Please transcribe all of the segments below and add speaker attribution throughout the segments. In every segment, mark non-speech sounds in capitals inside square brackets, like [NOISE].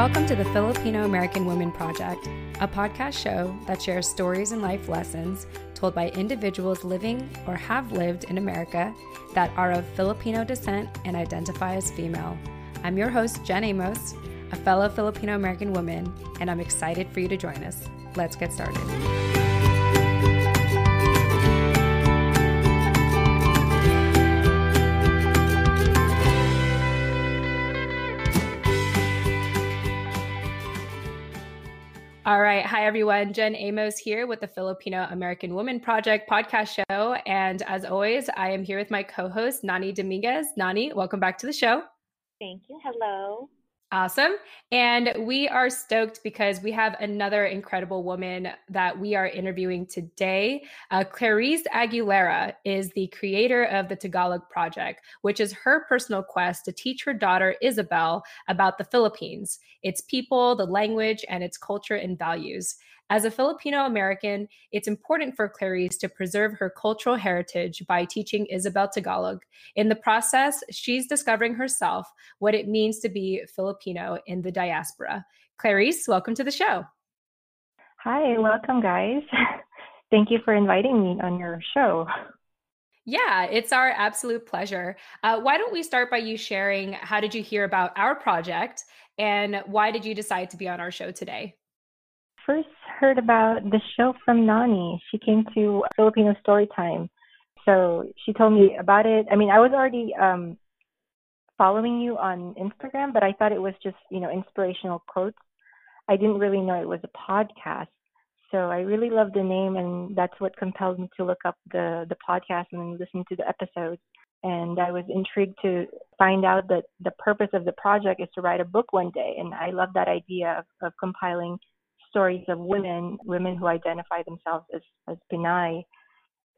Speaker 1: Welcome to the Filipino American Women Project, a podcast show that shares stories and life lessons told by individuals living or have lived in America that are of Filipino descent and identify as female. I'm your host, Jen Amos, a fellow Filipino American woman, and I'm excited for you to join us. Let's get started. All right. Hi, everyone. Jen Amos here with the Filipino American Woman Project podcast show. And as always, I am here with my co host, Nani Dominguez. Nani, welcome back to the show.
Speaker 2: Thank you. Hello.
Speaker 1: Awesome. And we are stoked because we have another incredible woman that we are interviewing today. Uh, Clarice Aguilera is the creator of the Tagalog Project, which is her personal quest to teach her daughter Isabel about the Philippines, its people, the language, and its culture and values. As a Filipino American, it's important for Clarice to preserve her cultural heritage by teaching Isabel Tagalog. In the process, she's discovering herself what it means to be Filipino in the diaspora. Clarice, welcome to the show.
Speaker 3: Hi, welcome, guys. [LAUGHS] Thank you for inviting me on your show.
Speaker 1: Yeah, it's our absolute pleasure. Uh, why don't we start by you sharing how did you hear about our project and why did you decide to be on our show today?
Speaker 3: First, heard about the show from Nani. She came to Filipino Storytime. So she told me about it. I mean, I was already um, following you on Instagram, but I thought it was just, you know, inspirational quotes. I didn't really know it was a podcast. So I really love the name, and that's what compelled me to look up the the podcast and listen to the episodes. And I was intrigued to find out that the purpose of the project is to write a book one day. And I love that idea of, of compiling stories of women, women who identify themselves as, as Pinay.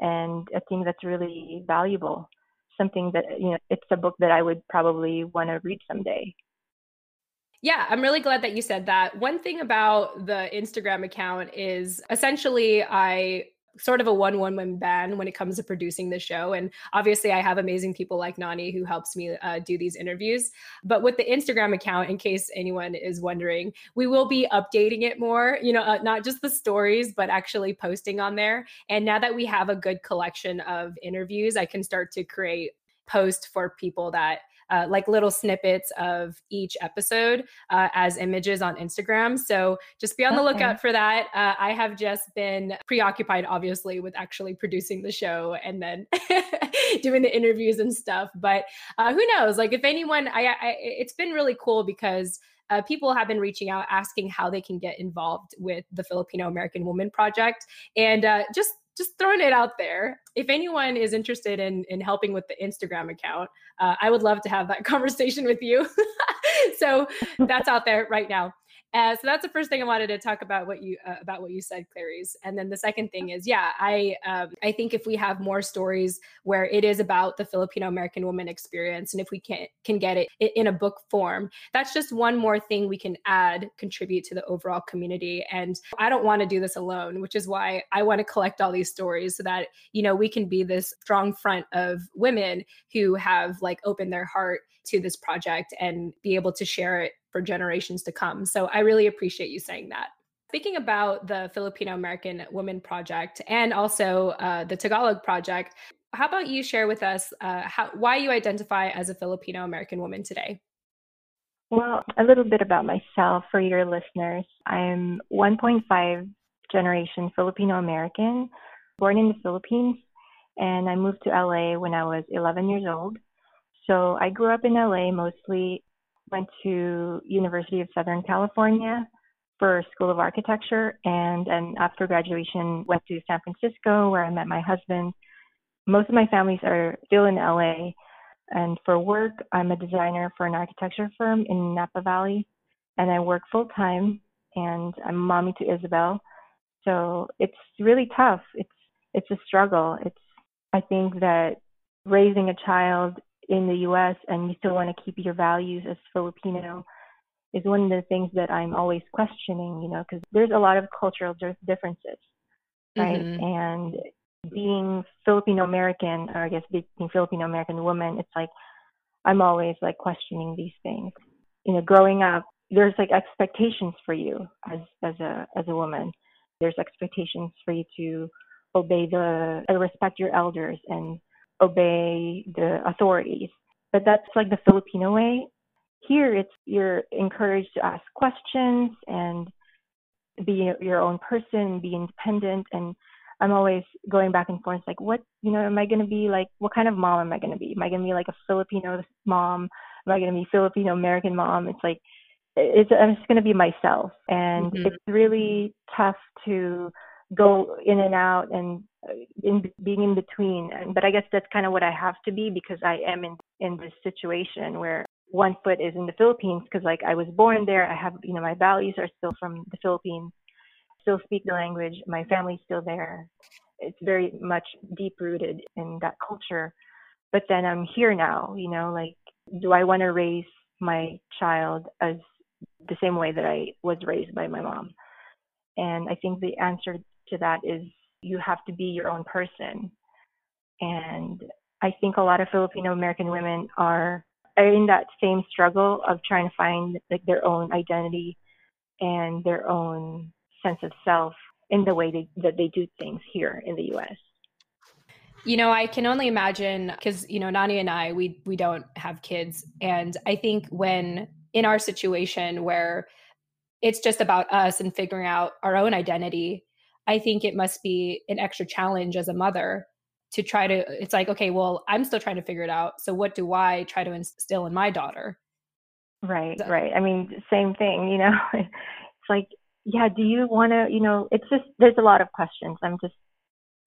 Speaker 3: And I think that's really valuable. Something that, you know, it's a book that I would probably want to read someday.
Speaker 1: Yeah, I'm really glad that you said that. One thing about the Instagram account is essentially I sort of a one woman band when it comes to producing the show. And obviously, I have amazing people like Nani who helps me uh, do these interviews. But with the Instagram account, in case anyone is wondering, we will be updating it more, you know, uh, not just the stories, but actually posting on there. And now that we have a good collection of interviews, I can start to create posts for people that uh, like little snippets of each episode uh, as images on Instagram. So just be on the lookout for that. Uh, I have just been preoccupied, obviously, with actually producing the show and then [LAUGHS] doing the interviews and stuff. But uh, who knows? Like, if anyone, I, I it's been really cool because. Uh, people have been reaching out asking how they can get involved with the Filipino American Woman Project. And uh, just just throwing it out there. If anyone is interested in in helping with the Instagram account, uh, I would love to have that [LAUGHS] conversation with you. [LAUGHS] so that's out there right now. Uh, so that's the first thing I wanted to talk about what you uh, about what you said, Clarice. And then the second thing is, yeah, I um, I think if we have more stories where it is about the Filipino American woman experience, and if we can can get it in a book form, that's just one more thing we can add, contribute to the overall community. And I don't want to do this alone, which is why I want to collect all these stories so that you know we can be this strong front of women who have like opened their heart to this project and be able to share it for generations to come. So I really appreciate you saying that. Speaking about the Filipino American Women Project and also uh, the Tagalog Project, how about you share with us uh, how, why you identify as a Filipino American woman today?
Speaker 3: Well, a little bit about myself for your listeners. I'm 1.5 generation Filipino American, born in the Philippines, and I moved to LA when I was 11 years old. So I grew up in LA mostly went to University of Southern California for School of Architecture, and then after graduation went to San Francisco where I met my husband. Most of my families are still in LA, and for work I'm a designer for an architecture firm in Napa Valley, and I work full time, and I'm mommy to Isabel. So it's really tough. It's it's a struggle. It's I think that raising a child in the US and you still want to keep your values as Filipino is one of the things that I'm always questioning, you know, because there's a lot of cultural differences, right? Mm-hmm. And being Filipino American, or I guess being Filipino American woman, it's like I'm always like questioning these things. You know, growing up there's like expectations for you as as a as a woman. There's expectations for you to obey the respect your elders and obey the authorities. But that's like the Filipino way. Here, it's you're encouraged to ask questions and be your own person, be independent. And I'm always going back and forth, like, what, you know, am I going to be like, what kind of mom am I going to be? Am I going to be like a Filipino mom? Am I going to be Filipino American mom? It's like, it's, I'm just going to be myself. And mm-hmm. it's really tough to go in and out and uh, in being in between. But I guess that's kind of what I have to be because I am in in this situation where one foot is in the Philippines because like I was born there. I have you know my values are still from the Philippines. Still speak the language. My family's still there. It's very much deep rooted in that culture. But then I'm here now. You know, like do I want to raise my child as the same way that I was raised by my mom? And I think the answer to that is you have to be your own person. And I think a lot of Filipino American women are, in that same struggle of trying to find like their own identity and their own sense of self in the way they, that they do things here in the US.
Speaker 1: You know, I can only imagine because you know Nani and I we we don't have kids and I think when in our situation where it's just about us and figuring out our own identity I think it must be an extra challenge as a mother to try to it's like okay well i'm still trying to figure it out so what do i try to instill in my daughter
Speaker 3: right so, right i mean same thing you know [LAUGHS] it's like yeah do you want to you know it's just there's a lot of questions i'm just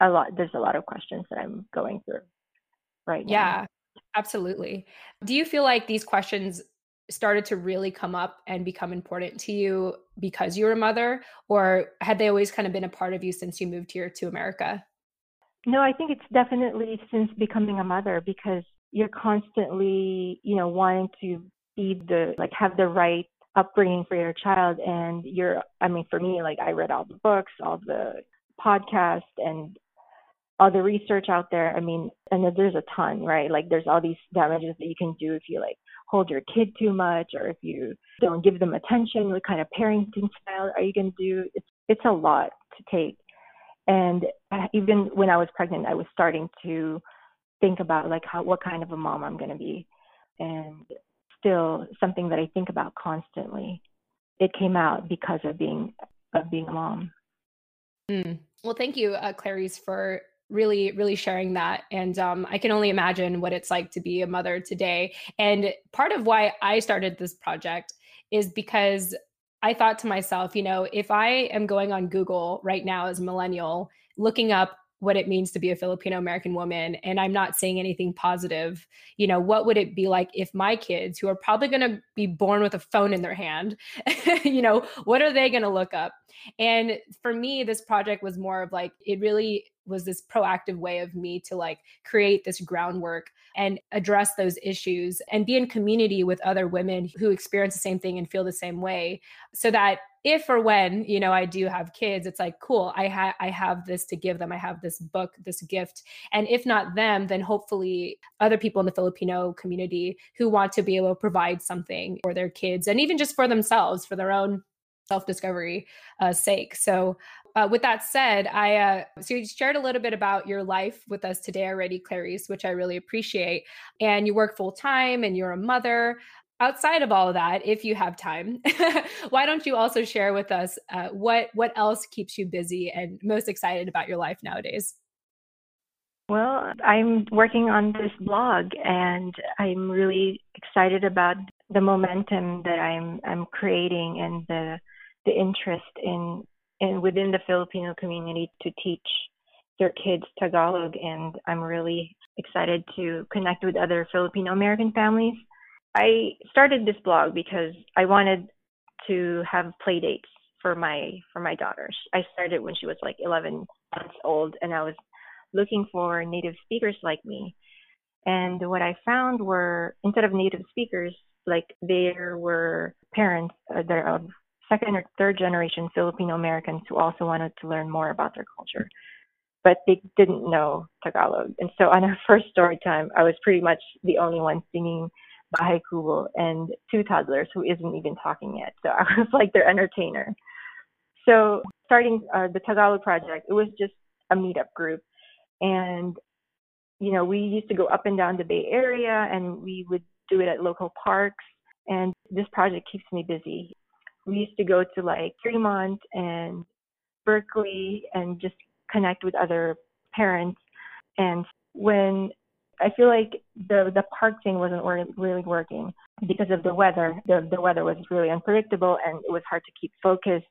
Speaker 3: a lot there's a lot of questions that i'm going through right now.
Speaker 1: yeah absolutely do you feel like these questions started to really come up and become important to you because you were a mother or had they always kind of been a part of you since you moved here to america?
Speaker 3: No i think it's definitely since becoming a mother because you're constantly you know wanting to be the like have the right upbringing for your child and you're i mean for me like i read all the books all the podcasts and all the research out there. I mean and there's a ton right? Like there's all these damages that you can do if you like hold your kid too much or if you don't give them attention what kind of parenting style are you going to do? It's it's a lot to take. And even when i was pregnant i was starting to think about like how what kind of a mom i'm going to be. And still something that i think about constantly it came out because of being of being a mom.
Speaker 1: Mm. well thank you uh, clarice for really really sharing that and um, i can only imagine what it's like to be a mother today and part of why i started this project is because i thought to myself you know if i am going on google right now as a millennial looking up what it means to be a Filipino American woman and I'm not saying anything positive, you know, what would it be like if my kids who are probably going to be born with a phone in their hand, [LAUGHS] you know, what are they going to look up? And for me this project was more of like it really was this proactive way of me to like create this groundwork and address those issues and be in community with other women who experience the same thing and feel the same way so that if or when you know i do have kids it's like cool i have i have this to give them i have this book this gift and if not them then hopefully other people in the filipino community who want to be able to provide something for their kids and even just for themselves for their own self discovery uh, sake. So, uh, with that said, I uh, so you shared a little bit about your life with us today already, Clarice, which I really appreciate. And you work full time, and you're a mother. Outside of all of that, if you have time, [LAUGHS] why don't you also share with us uh, what what else keeps you busy and most excited about your life nowadays?
Speaker 3: Well, I'm working on this blog, and I'm really excited about the momentum that I'm I'm creating and the the interest in in within the Filipino community to teach their kids Tagalog, and I'm really excited to connect with other Filipino American families. I started this blog because I wanted to have play dates for my for my daughters. I started when she was like 11 months old, and I was looking for native speakers like me. And what I found were instead of native speakers, like there were parents uh, that are of second or third generation Filipino Americans who also wanted to learn more about their culture, but they didn't know Tagalog. And so on our [LAUGHS] first story time, I was pretty much the only one singing bahay kubo, and two toddlers who isn't even talking yet. So [LAUGHS] I was like their entertainer. So starting uh, the Tagalog project, it was just a meetup group, and you know we used to go up and down the Bay Area, and we would do it at local parks. And this project keeps me busy. We used to go to like Fremont and Berkeley and just connect with other parents. And when I feel like the the park thing wasn't really working because of the weather. The the weather was really unpredictable and it was hard to keep focus.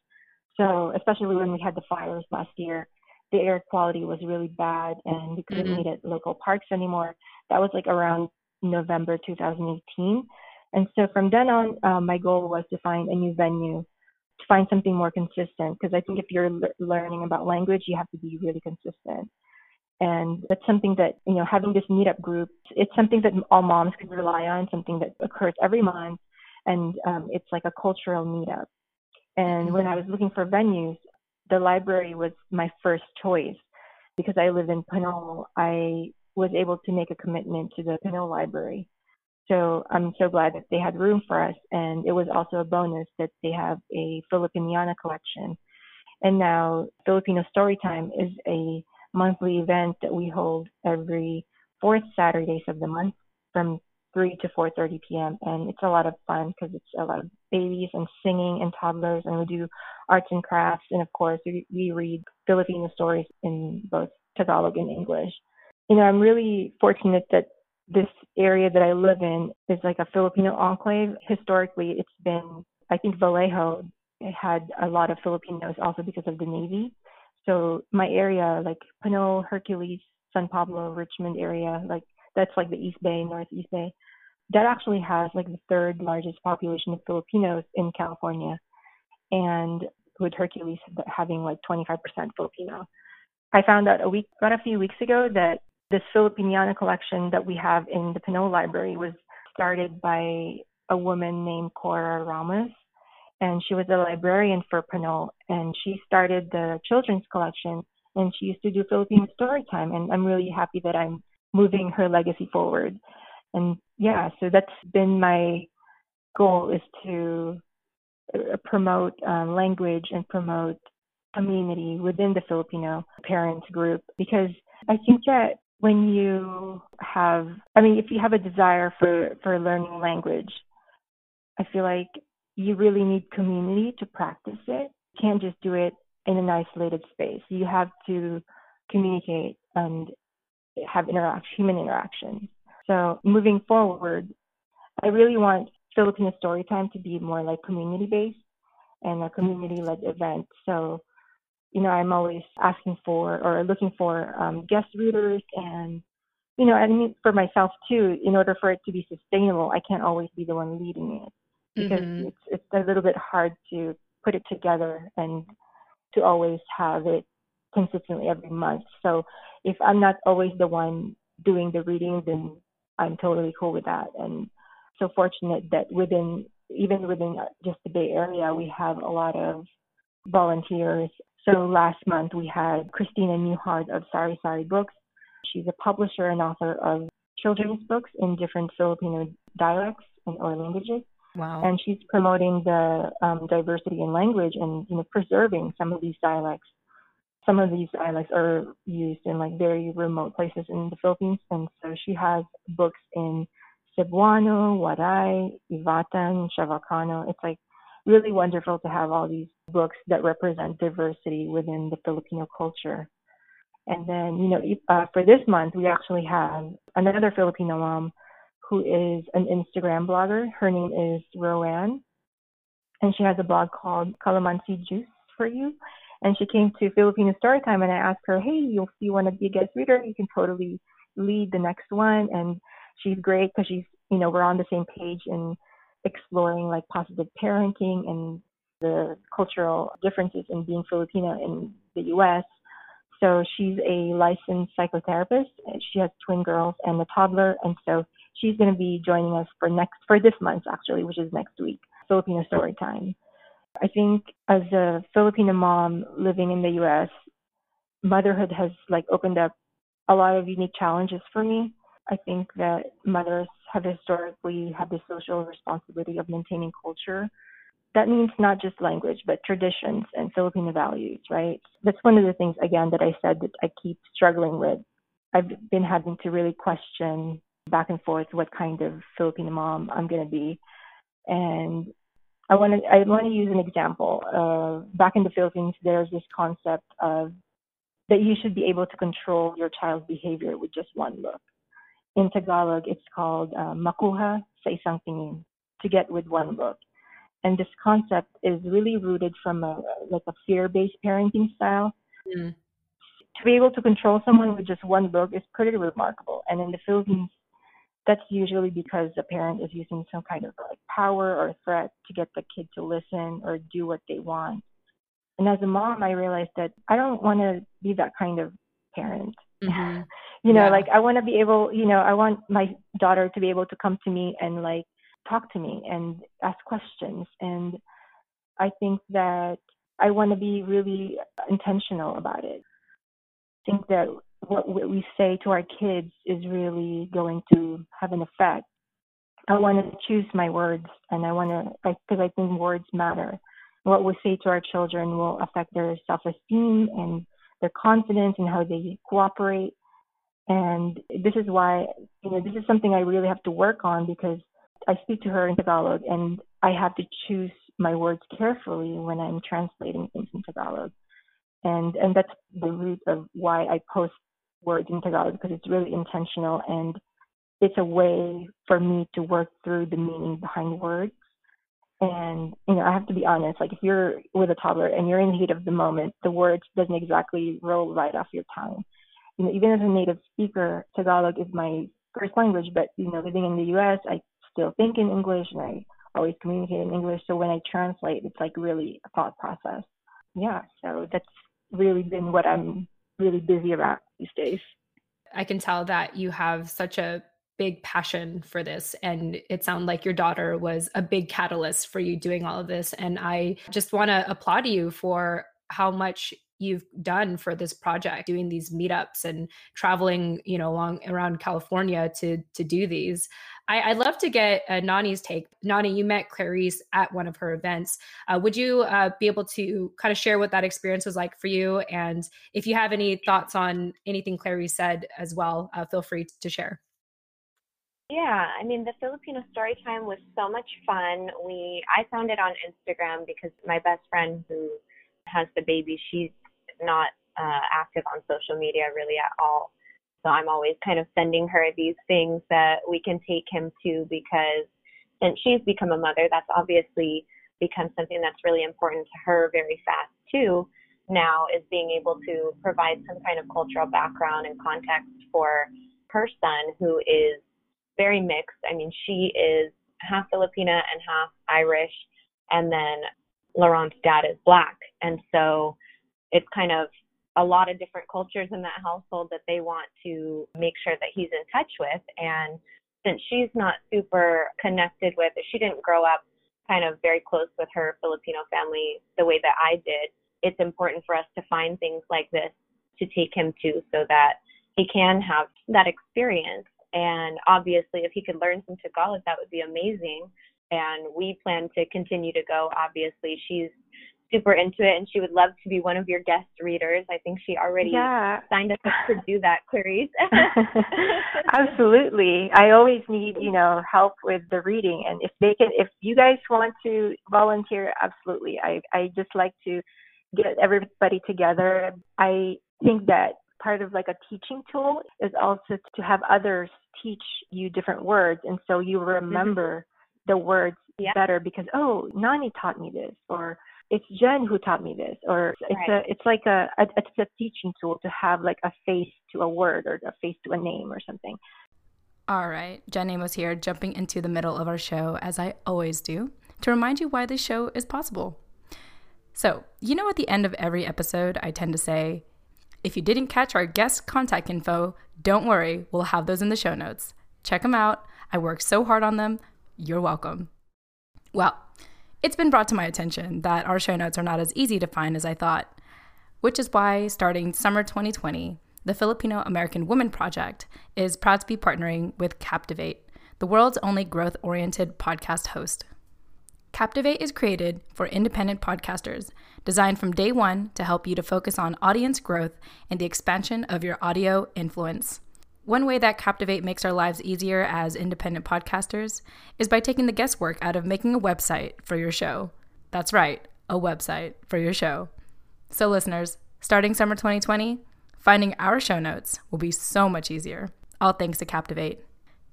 Speaker 3: So especially when we had the fires last year, the air quality was really bad and we couldn't mm-hmm. meet at local parks anymore. That was like around November 2018. And so from then on, um, my goal was to find a new venue, to find something more consistent. Because I think if you're le- learning about language, you have to be really consistent. And that's something that, you know, having this meetup group, it's something that all moms can rely on, something that occurs every month. And um, it's like a cultural meetup. And when I was looking for venues, the library was my first choice because I live in Pinole. I was able to make a commitment to the Pinole Library. So I'm so glad that they had room for us. And it was also a bonus that they have a Filipiniana collection. And now Filipino Storytime is a monthly event that we hold every fourth Saturdays of the month from 3 to 4:30 p.m. and it's a lot of fun because it's a lot of babies and singing and toddlers and we do arts and crafts and of course we, we read Filipino stories in both Tagalog and English. You know, I'm really fortunate that this area that I live in is like a Filipino enclave. Historically, it's been I think Vallejo had a lot of Filipinos also because of the Navy. So my area, like Pinole, Hercules, San Pablo, Richmond area, like that's like the East Bay, Northeast Bay. That actually has like the third largest population of Filipinos in California, and with Hercules having like 25% Filipino. I found out a week, about a few weeks ago, that this Filipiniana collection that we have in the Pinole Library was started by a woman named Cora Ramos, and she was a librarian for Pinole, and she started the children's collection, and she used to do Filipino story time, and I'm really happy that I'm moving her legacy forward. And yeah, so that's been my goal is to uh, promote um, language and promote community within the Filipino parents group because I think that when you have I mean if you have a desire for for learning language I feel like you really need community to practice it. You can't just do it in an isolated space. You have to communicate and have interaction, human interaction. So moving forward, I really want Filipino Storytime to be more like community based and a community led event. So, you know, I'm always asking for or looking for um, guest readers and, you know, I mean, for myself too, in order for it to be sustainable, I can't always be the one leading it because mm-hmm. it's it's a little bit hard to put it together and to always have it consistently every month. So if I'm not always the one doing the reading, then I'm totally cool with that. And so fortunate that within even within just the Bay Area, we have a lot of volunteers. So last month we had Christina Newhart of Sari Sari Books. She's a publisher and author of children's books in different Filipino dialects and or languages.
Speaker 1: Wow.
Speaker 3: And she's promoting the um, diversity in language and you know preserving some of these dialects. Some of these dialects are used in like very remote places in the Philippines, and so she has books in Cebuano, Waray, Ivatan, Chavacano. It's like really wonderful to have all these books that represent diversity within the Filipino culture. And then, you know, uh, for this month, we actually have another Filipino mom who is an Instagram blogger. Her name is Roanne, and she has a blog called Calamansi Juice for You. And she came to Filipino Storytime, and I asked her, "Hey, you'll see one of the guest reader. You can totally lead the next one." And she's great because she's, you know, we're on the same page in exploring like positive parenting and the cultural differences in being Filipino in the U.S. So she's a licensed psychotherapist. She has twin girls and a toddler, and so she's going to be joining us for next for this month actually, which is next week, Filipino Story Time. I think as a Filipino mom living in the U.S., motherhood has like opened up a lot of unique challenges for me. I think that mothers have historically had the social responsibility of maintaining culture. That means not just language, but traditions and Filipino values, right? That's one of the things, again, that I said that I keep struggling with. I've been having to really question back and forth what kind of Filipino mom I'm going to be. And I want to I want to use an example. Uh, back in the Philippines, there's this concept of that you should be able to control your child's behavior with just one look. In Tagalog, it's called uh, makuha sa isang tingin, to get with one look. And this concept is really rooted from a like a fear-based parenting style. Mm. To be able to control someone with just one look is pretty remarkable. And in the Philippines, that's usually because the parent is using some kind of like power or threat to get the kid to listen or do what they want. And as a mom, I realized that I don't want to be that kind of parent. Mm-hmm. [LAUGHS] you know, yeah. like I want to be able, you know, I want my daughter to be able to come to me and like talk to me and ask questions. And I think that I want to be really intentional about it. I think that what we say to our kids is really going to have an effect. I want to choose my words and I want to, because I think words matter. What we say to our children will affect their self esteem and their confidence and how they cooperate. And this is why, you know, this is something I really have to work on because I speak to her in Tagalog and I have to choose my words carefully when I'm translating things in Tagalog. And and that's the root of why I post words in Tagalog because it's really intentional and it's a way for me to work through the meaning behind words. And you know, I have to be honest. Like if you're with a toddler and you're in the heat of the moment, the words doesn't exactly roll right off your tongue. You know, even as a native speaker, Tagalog is my first language. But you know, living in the U.S., I still think in English and I always communicate in English. So when I translate, it's like really a thought process. Yeah. So that's really been what I'm really busy about these days.
Speaker 1: I can tell that you have such a big passion for this and it sounded like your daughter was a big catalyst for you doing all of this and I just want to applaud you for how much you've done for this project doing these meetups and traveling you know along around california to to do these I, would love to get uh, Nani's take. Nani, you met Clarice at one of her events. Uh, would you uh, be able to kind of share what that experience was like for you? And if you have any thoughts on anything Clarice said as well, uh, feel free to share.
Speaker 2: Yeah, I mean the Filipino story time was so much fun. We I found it on Instagram because my best friend who has the baby, she's not uh, active on social media really at all. So I'm always kind of sending her these things that we can take him to because since she's become a mother, that's obviously become something that's really important to her very fast too. Now is being able to provide some kind of cultural background and context for her son who is very mixed. I mean, she is half Filipina and half Irish, and then Laurent's dad is black. And so it's kind of a lot of different cultures in that household that they want to make sure that he's in touch with. And since she's not super connected with, she didn't grow up kind of very close with her Filipino family the way that I did, it's important for us to find things like this to take him to so that he can have that experience. And obviously, if he could learn some Tagalog, that would be amazing. And we plan to continue to go. Obviously, she's super into it and she would love to be one of your guest readers. I think she already yeah. signed up to do that, Clarice. [LAUGHS]
Speaker 3: absolutely. I always need, you know, help with the reading and if they can if you guys want to volunteer, absolutely. I I just like to get everybody together. I think that part of like a teaching tool is also to have others teach you different words and so you mm-hmm. remember mm-hmm. the words yeah. better because oh Nani taught me this or it's Jen who taught me this, or it's right. a, it's like a, a, it's a teaching tool to have like a face to a word or a face to a name or something.
Speaker 4: All right, Jen Amos here, jumping into the middle of our show as I always do, to remind you why this show is possible. So, you know, at the end of every episode, I tend to say, if you didn't catch our guest contact info, don't worry, we'll have those in the show notes. Check them out. I worked so hard on them. You're welcome. Well, it's been brought to my attention that our show notes are not as easy to find as I thought, which is why, starting summer 2020,
Speaker 1: the Filipino American Woman Project is proud to be partnering with Captivate, the world's only growth oriented podcast host. Captivate is created for independent podcasters, designed from day one to help you to focus on audience growth and the expansion of your audio influence. One way that Captivate makes our lives easier as independent podcasters is by taking the guesswork out of making a website for your show. That's right, a website for your show. So, listeners, starting summer 2020, finding our show notes will be so much easier. All thanks to Captivate.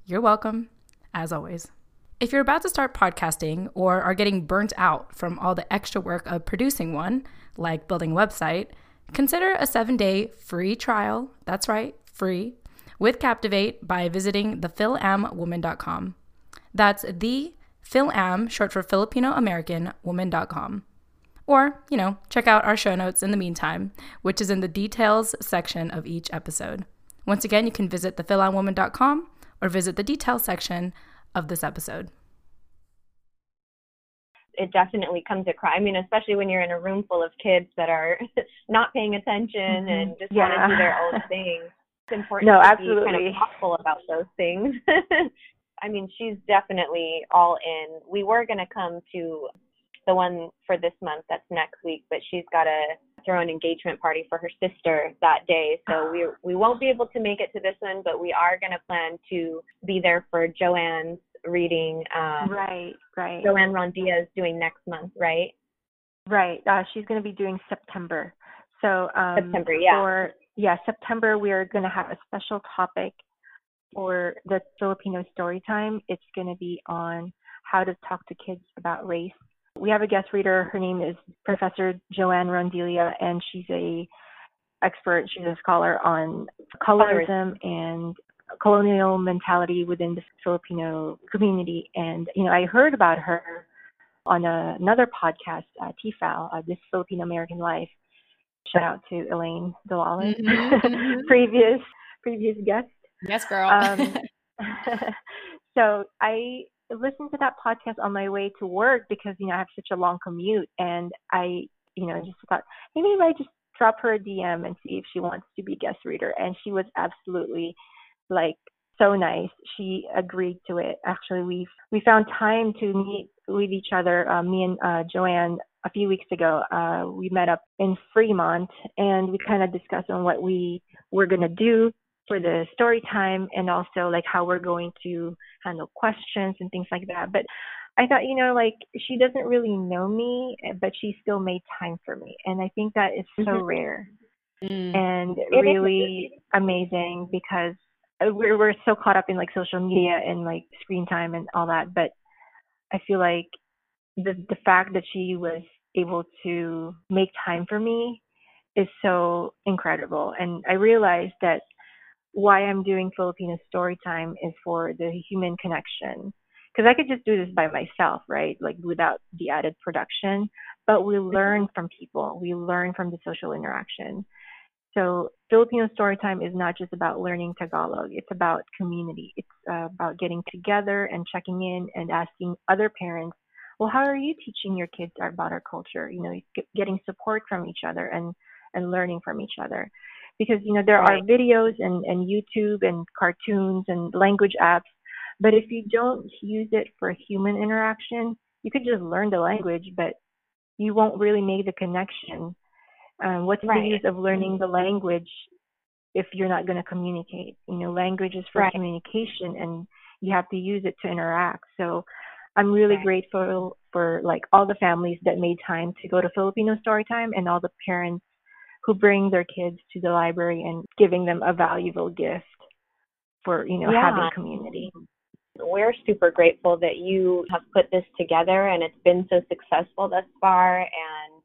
Speaker 1: You're welcome, as always. If you're about to start podcasting or are getting burnt out from all the extra work of producing one, like building a website, consider a seven day free trial. That's right, free with Captivate by visiting thephilamwoman.com. That's the Philam, short for Filipino American woman.com. Or, you know, check out our show notes in the meantime, which is in the details section of each episode. Once again, you can visit thephilamwoman.com or visit the details section of this episode.
Speaker 2: It definitely comes across. I mean, especially when you're in a room full of kids that are [LAUGHS] not paying attention mm-hmm. and just yeah. want to do their own [LAUGHS] thing It's important no, to absolutely. be kind of thoughtful about those things. [LAUGHS] I mean, she's definitely all in. We were going to come to the one for this month that's next week, but she's got to throw an engagement party for her sister that day. So we we won't be able to make it to this one, but we are going to plan to be there for Joanne's reading.
Speaker 3: Um, right, right.
Speaker 2: Joanne Rondia is doing next month, right?
Speaker 3: Right. Uh, she's going to be doing September. So um,
Speaker 2: September, yeah.
Speaker 3: For yeah, September we are going to have a special topic for the Filipino story time. It's going to be on how to talk to kids about race. We have a guest reader. Her name is Professor Joanne Rondilla, and she's a expert. She's a scholar on colorism and colonial mentality within the Filipino community. And you know, I heard about her on a, another podcast, uh, TFAL, uh, This Filipino American Life, Shout out to Elaine Delales, mm-hmm, [LAUGHS] mm-hmm. previous previous guest.
Speaker 5: Yes, girl. um, [LAUGHS] [LAUGHS]
Speaker 3: so I listened to that podcast on my way to work because you know I have such a long commute, and I you know just thought, maybe I just drop her a DM and see if she wants to be guest reader, and she was absolutely like so nice. She agreed to it. Actually, we we found time to meet with each other. Uh, me and uh, Joanne a few weeks ago, uh, we met up in Fremont and we kind of discussed on what we were to do for the story time and also like how we're going to handle questions and things like that. But I thought, you know, like she doesn't really know me, but she still made time for me. And I think that is so mm-hmm. rare mm. and it really is. amazing because we're, we're so caught up in like social media and like screen time and all that. But I feel like the the fact that she was able to make time for me is so incredible. And I realized that why I'm doing Filipino story time is for the human connection. Because I could just do this by myself, right? Like without the added production. But we mm-hmm. learn from people, we learn from the social interaction. So Filipino Storytime is not just about learning Tagalog. It's about community. It's uh, about getting together and checking in and asking other parents well, how are you teaching your kids about our culture? You know, getting support from each other and and learning from each other, because you know there right. are videos and and YouTube and cartoons and language apps, but if you don't use it for human interaction, you could just learn the language, but you won't really make the connection. Um, what's right. the use of learning the language if you're not going to communicate? You know, language is for right. communication, and you have to use it to interact. So I'm really grateful for like all the families that made time to go to Filipino Storytime and all the parents who bring their kids to the library and giving them a valuable gift for, you know, yeah. having community.
Speaker 2: We're super grateful that you have put this together and it's been so successful thus far. And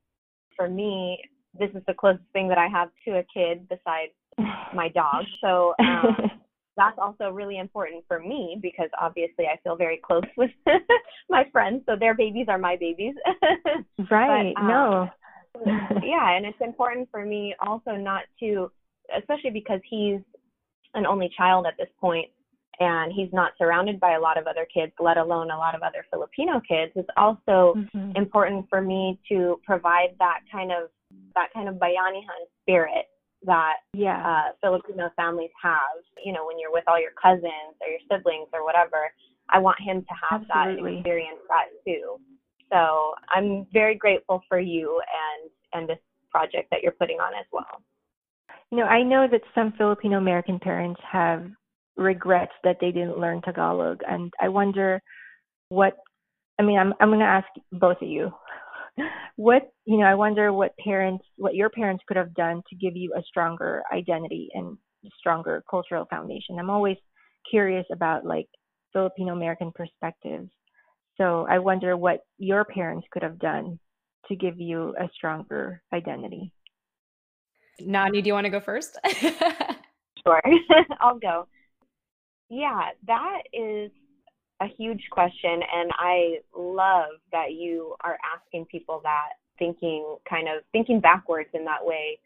Speaker 2: for me, this is the closest thing that I have to a kid besides [LAUGHS] my dog. So um, [LAUGHS] that's also really important for me because obviously I feel very close [LAUGHS] with my friends, so their babies are my babies.
Speaker 3: right. But, um, no. [LAUGHS]
Speaker 2: yeah, and it's important for me also not to, especially because he's an only child at this point and he's not surrounded by a lot of other kids, let alone a lot of other Filipino kids. It's also mm-hmm. important for me to provide that kind of that kind of bayanihan spirit that
Speaker 3: yeah.
Speaker 2: uh, Filipino families have. You know, when you're with all your cousins or your siblings or whatever, I want him to have
Speaker 3: Absolutely.
Speaker 2: that experience that too. So I'm very grateful for you and and this project that you're putting on as well.
Speaker 3: You know, I know that some Filipino American parents have regrets that they didn't learn Tagalog, and I wonder what. I mean, I'm I'm going to ask both of you. [LAUGHS] What you know, I wonder what parents, what your parents could have done to give you a stronger identity and stronger cultural foundation. I'm always curious about like Filipino American perspectives. So I wonder what your parents could have done to give you a stronger identity.
Speaker 1: Nani, do you want to go first? [LAUGHS]
Speaker 2: Sure, [LAUGHS] I'll go. Yeah, that is a huge question, and I love that you are asking people that, thinking kind of thinking backwards in that way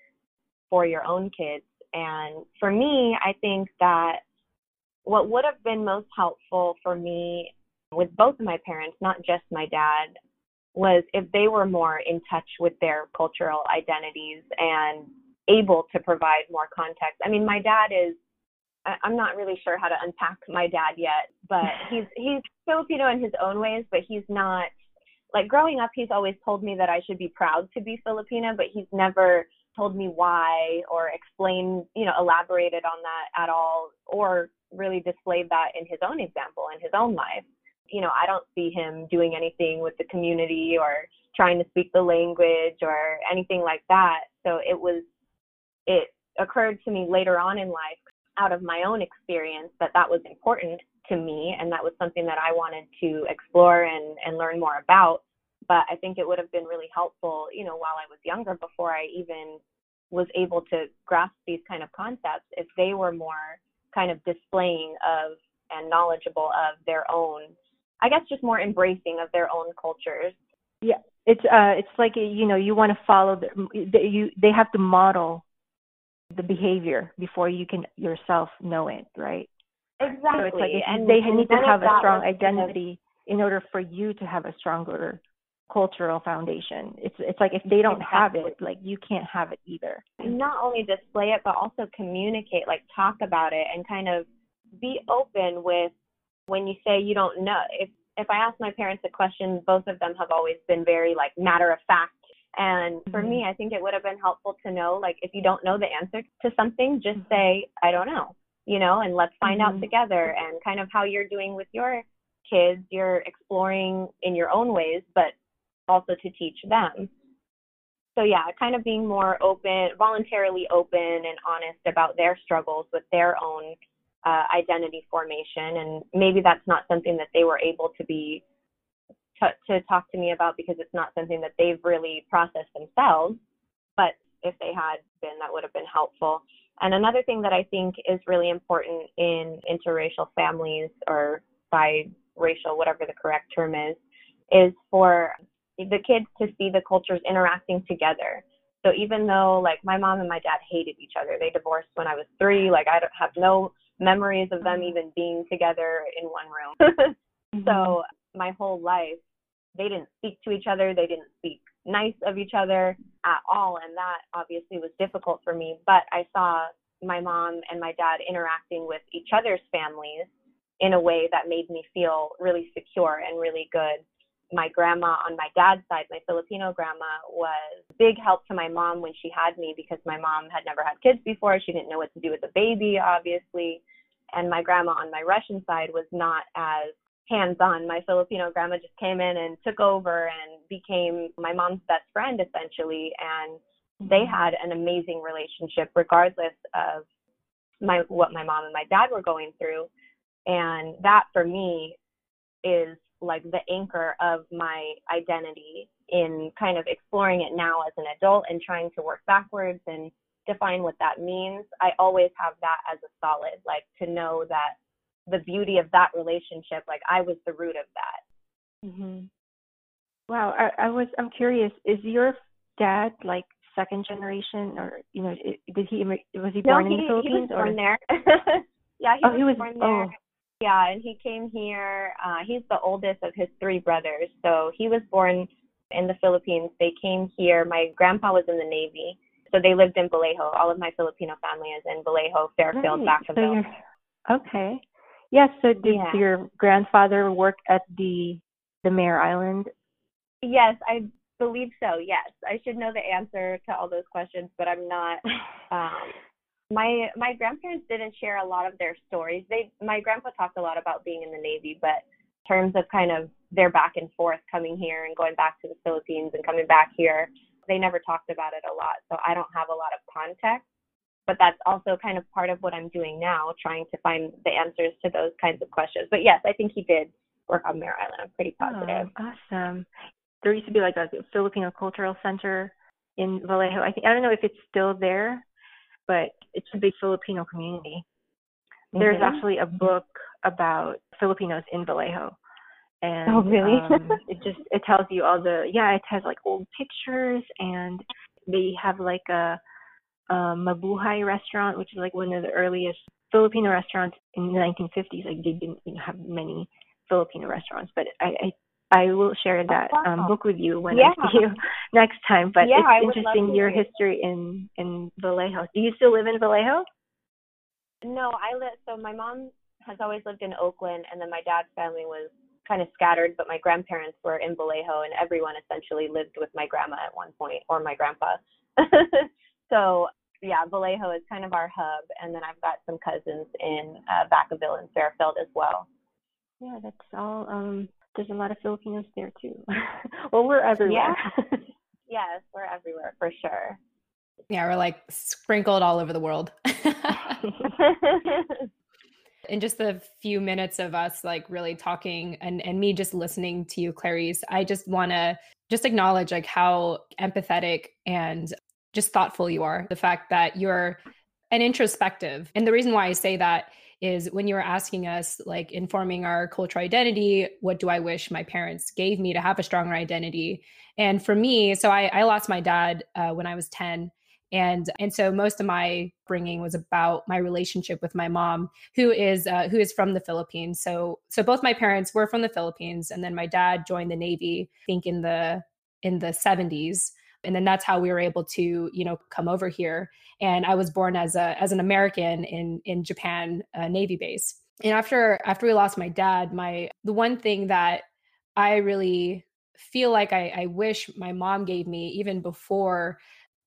Speaker 2: for your own kids. And for me, I think that what would have been most helpful for me with both of my parents, not just my dad, was if they were more in touch with their cultural identities and able to provide more context. I mean, my dad is I'm not really sure how to unpack my dad yet, but [LAUGHS] he's he's Filipino in his own ways, but he's not like growing up he's always told me that I should be proud to be Filipina, but he's never told me why or explained, you know, elaborated on that at all or really displayed that in his own example in his own life. You know, I don't see him doing anything with the community or trying to speak the language or anything like that. So it was it occurred to me later on in life out of my own experience that that was important to me and that was something that I wanted to explore and, and learn more about. But I think it would have been really helpful, you know, while I was younger before I even was able to grasp these kind of concepts if they were more kind of displaying of and knowledgeable of their own I guess just more embracing of their own cultures.
Speaker 3: Yeah, it's uh, it's like you know, you want to follow the, the you they have to model the behavior before you can yourself know it, right?
Speaker 2: Exactly.
Speaker 3: So it's like
Speaker 2: and
Speaker 3: they
Speaker 2: and
Speaker 3: need to have a strong
Speaker 2: was kind of-
Speaker 3: identity in order for you to have a stronger cultural foundation. It's it's like if they don't have it, like you can't have it either.
Speaker 2: not only display it but also communicate like talk about it and kind of be open with when you say you don't know if if i ask my parents a question both of them have always been very like matter of fact and for me i think it would have been helpful to know like if you don't know the answer to something just
Speaker 3: Mhm.
Speaker 2: say i don't know you know and let's find out
Speaker 3: Mhm.
Speaker 2: together and kind of how you're doing with your kids you're exploring in your own ways but also to teach them so yeah, kind of being more open, voluntarily open and honest about their struggles with their own uh, identity formation, and maybe that's not something that they were able to be to, to talk to me about because it's not something that they've really processed themselves. But if they had been, that would have been helpful. And another thing that I think is really important in interracial families or biracial, whatever the correct term is, is for the kids to see the cultures interacting together. So even though like my mom and my dad hated each other, they divorced when I was three. Like I don't have no memories of them even being together in one room. [LAUGHS] Mm-hmm. so my whole life, they didn't speak to each other. They didn't speak nice of each other at all, and that obviously was difficult for me. But I saw my mom and my dad interacting with each other's families in a way that made me feel really secure and really good my grandma on my dad's side, my Filipino grandma, was a big help to my mom when she had me because my mom had never had kids before. She didn't know what to do with a baby, obviously. And my grandma on my Russian side was not as hands on. My Filipino grandma just came in and took over and became my mom's best friend, essentially. And they mm-hmm. had an amazing relationship regardless of my what my mom and my dad were going through. And that for me is like the anchor of my identity in kind of exploring it now as an adult and trying to work backwards and define what that means. I always have that as a solid, like to know that the beauty of that relationship, like I was the root of that.
Speaker 3: hmm Wow, I, I was I'm curious. Is your dad like second generation, or you know, did he was he born
Speaker 2: no,
Speaker 3: in the Philippines
Speaker 2: he was
Speaker 3: or?
Speaker 2: born there. [LAUGHS] yeah, he
Speaker 3: Oh,
Speaker 2: was,
Speaker 3: he was-
Speaker 2: born there.
Speaker 3: oh.
Speaker 2: Yeah, and he came here. Uh, he's the oldest of his three brothers, so he was born in the Philippines. They came here. My grandpa was in the Navy, So they lived in Vallejo. All of my Filipino family is in Vallejo, Fairfield, right. Vacaville.
Speaker 3: So okay. Yes. So did yeah. your grandfather work at the the Mare Island?
Speaker 2: Yes, I believe so. Yes, I should know the answer to all those questions, but I'm not. [LAUGHS] Um, my my grandparents didn't share a lot of their stories. They my grandpa talked a lot about being in the Navy, but in terms of kind of their back and forth coming here and going back to the Philippines and coming back here, they never talked about it a lot. So I don't have a lot of context. But that's also kind of part of what I'm doing now, trying to find the answers to those kinds of questions. But yes, I think he did work on Mare Island. I'm pretty positive.
Speaker 3: Oh, awesome. There used to be like a Filipino cultural center in Vallejo. I think I don't know if it's still there, but it's a big Filipino community. Mm-hmm. There's actually a book about Filipinos in Vallejo. And
Speaker 2: oh, really?
Speaker 3: um, [LAUGHS] it just it tells you all the yeah, it has like old pictures and they have like a, a Mabuhay restaurant, which is like one of the earliest Filipino restaurants in the 1950s. Like they didn't you know, have many Filipino restaurants, but I, I I will share that um, book with you when
Speaker 2: yeah.
Speaker 3: I see you [LAUGHS] next time. But
Speaker 2: yeah,
Speaker 3: it's interesting your history in in Vallejo. Do you still live in Vallejo?
Speaker 2: No, I live. So my mom has always lived in Oakland, and then my dad's family was kind of scattered. But my grandparents were in Vallejo, and everyone essentially lived with my grandma at one point, or my grandpa. [LAUGHS] so yeah, Vallejo is kind of our hub, and then I've got some cousins in uh, Vacaville and Fairfield as well.
Speaker 3: Yeah, that's all. Um, there's a lot of Filipinos there too. [LAUGHS] well, we're everywhere.
Speaker 2: Yeah. [LAUGHS] yes, we're everywhere for sure.
Speaker 1: Yeah, we're like sprinkled all over the world. In just the few minutes of us like really talking and and me just listening to you clarice i just want to just acknowledge like how empathetic and just thoughtful you are. The fact that you're an introspective. And the reason why i say that is when you were asking us like informing our cultural identity what do i wish my parents gave me to have a stronger identity? And for me so i, I lost my dad uh, when i was 10 and and so most of my bringing was about my relationship with my mom who is uh, who is from the philippines. So so both my parents were from the philippines and then my dad joined the navy i think in the in the 70s and then that's how we were able to you know come over here. And i was born as a as an american in in japan uh, navy base. And after after we lost my dad my the one thing that i really feel like I, I wish my mom gave me even before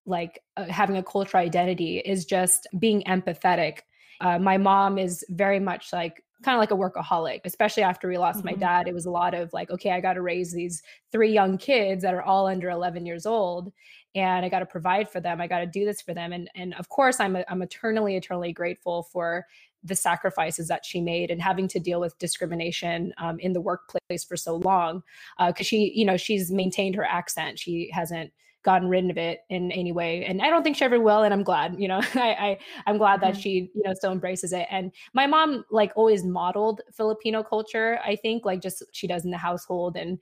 Speaker 1: like uh, having a cultural identity is just being empathetic uh, my mom is very much like kind of like a workaholic, especially after we lost mm-hmm. my dad. It was a lot of like, okay, I got to raise these three young kids that are all under 11 years old and I got to provide for them. I got to do this for them. And, and of course, I'm, a, I'm eternally, eternally grateful for the sacrifices that she made and having to deal with discrimination um, in the workplace for so long. Because uh, she, you know, she's maintained her accent. She hasn't gotten rid of it in any way and i don't think she ever will and i'm glad you know [LAUGHS] i, I am glad that mm-hmm. she you know still embraces it and my mom like always modeled filipino culture i think like just she does in the household and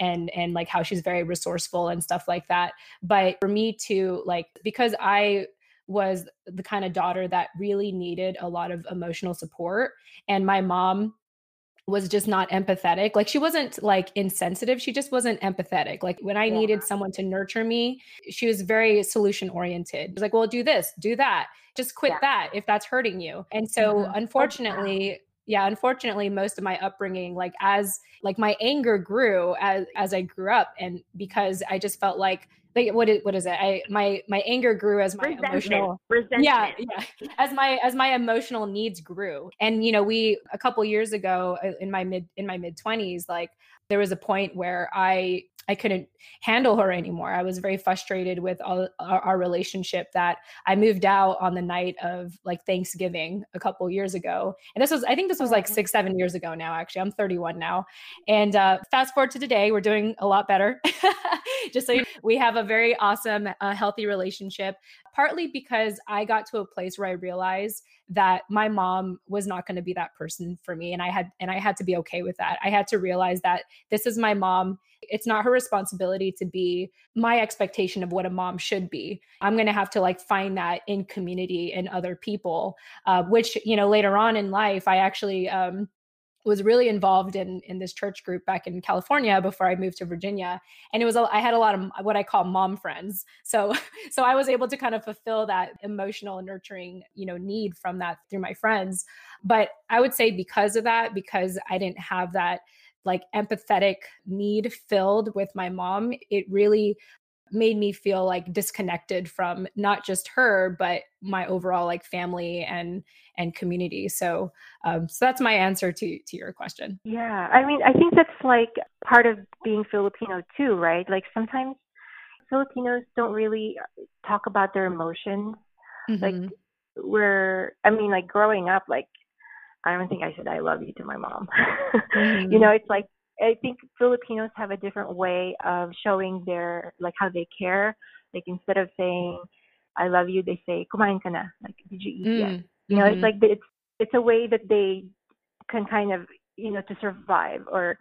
Speaker 1: and and like how she's very resourceful and stuff like that but for me to like because i was the kind of daughter that really needed a lot of emotional support and my mom was just not empathetic. Like she wasn't like insensitive, she just wasn't empathetic. Like when I yeah. needed someone to nurture me, she was very solution oriented. It was like, "Well, do this, do that. Just quit yeah. that if that's hurting you." And so mm-hmm. unfortunately, yeah, unfortunately most of my upbringing like as like my anger grew as as I grew up and because I just felt like like what is what is it? I my my anger grew as my
Speaker 2: Resentment.
Speaker 1: emotional
Speaker 2: Resentment.
Speaker 1: yeah yeah as my as my emotional needs grew. And you know, we a couple years ago uh, in my mid in my mid twenties, like there was a point where I I couldn't handle her anymore. I was very frustrated with all, our, our, relationship that I moved out on the night of like Thanksgiving a couple years ago. And this was, I think this was like six, seven years ago now, actually. I'm 31 now. And uh, fast forward to today, we're doing a lot better. [LAUGHS] Just so you, we have a very awesome, uh, healthy relationship, partly because I got to a place where I realized that my mom was not going to be that person for me and i had and i had to be okay with that i had to realize that this is my mom it's not her responsibility to be my expectation of what a mom should be. I'm going to have to like find that in community and other people uh, which you know later on in life i actually um was really involved in in this church group back in California before I moved to Virginia and it was I had a lot of what I call mom friends. So [LAUGHS] so I was able to kind of fulfill that emotional nurturing you know need from that through my friends. But I would say because of that because I didn't have that like empathetic need filled with my mom it really made me feel like disconnected from not just her but my overall like family and and community. So um so that's my answer to to your question.
Speaker 3: Yeah i mean i think that's like part of being filipino too right? Like sometimes filipinos don't really talk about their emotions. Mm-hmm. like we're i mean like growing up like i don't think i said i love you to my mom [LAUGHS] mm-hmm. you know it's like I think Filipinos have a different way of showing their like how they care. Like instead of saying "I love you," they say "Kumain ka na." Like, did you eat mm. yet? You know, mm-hmm. it's like it's it's a way that they can kind of you know to survive. Or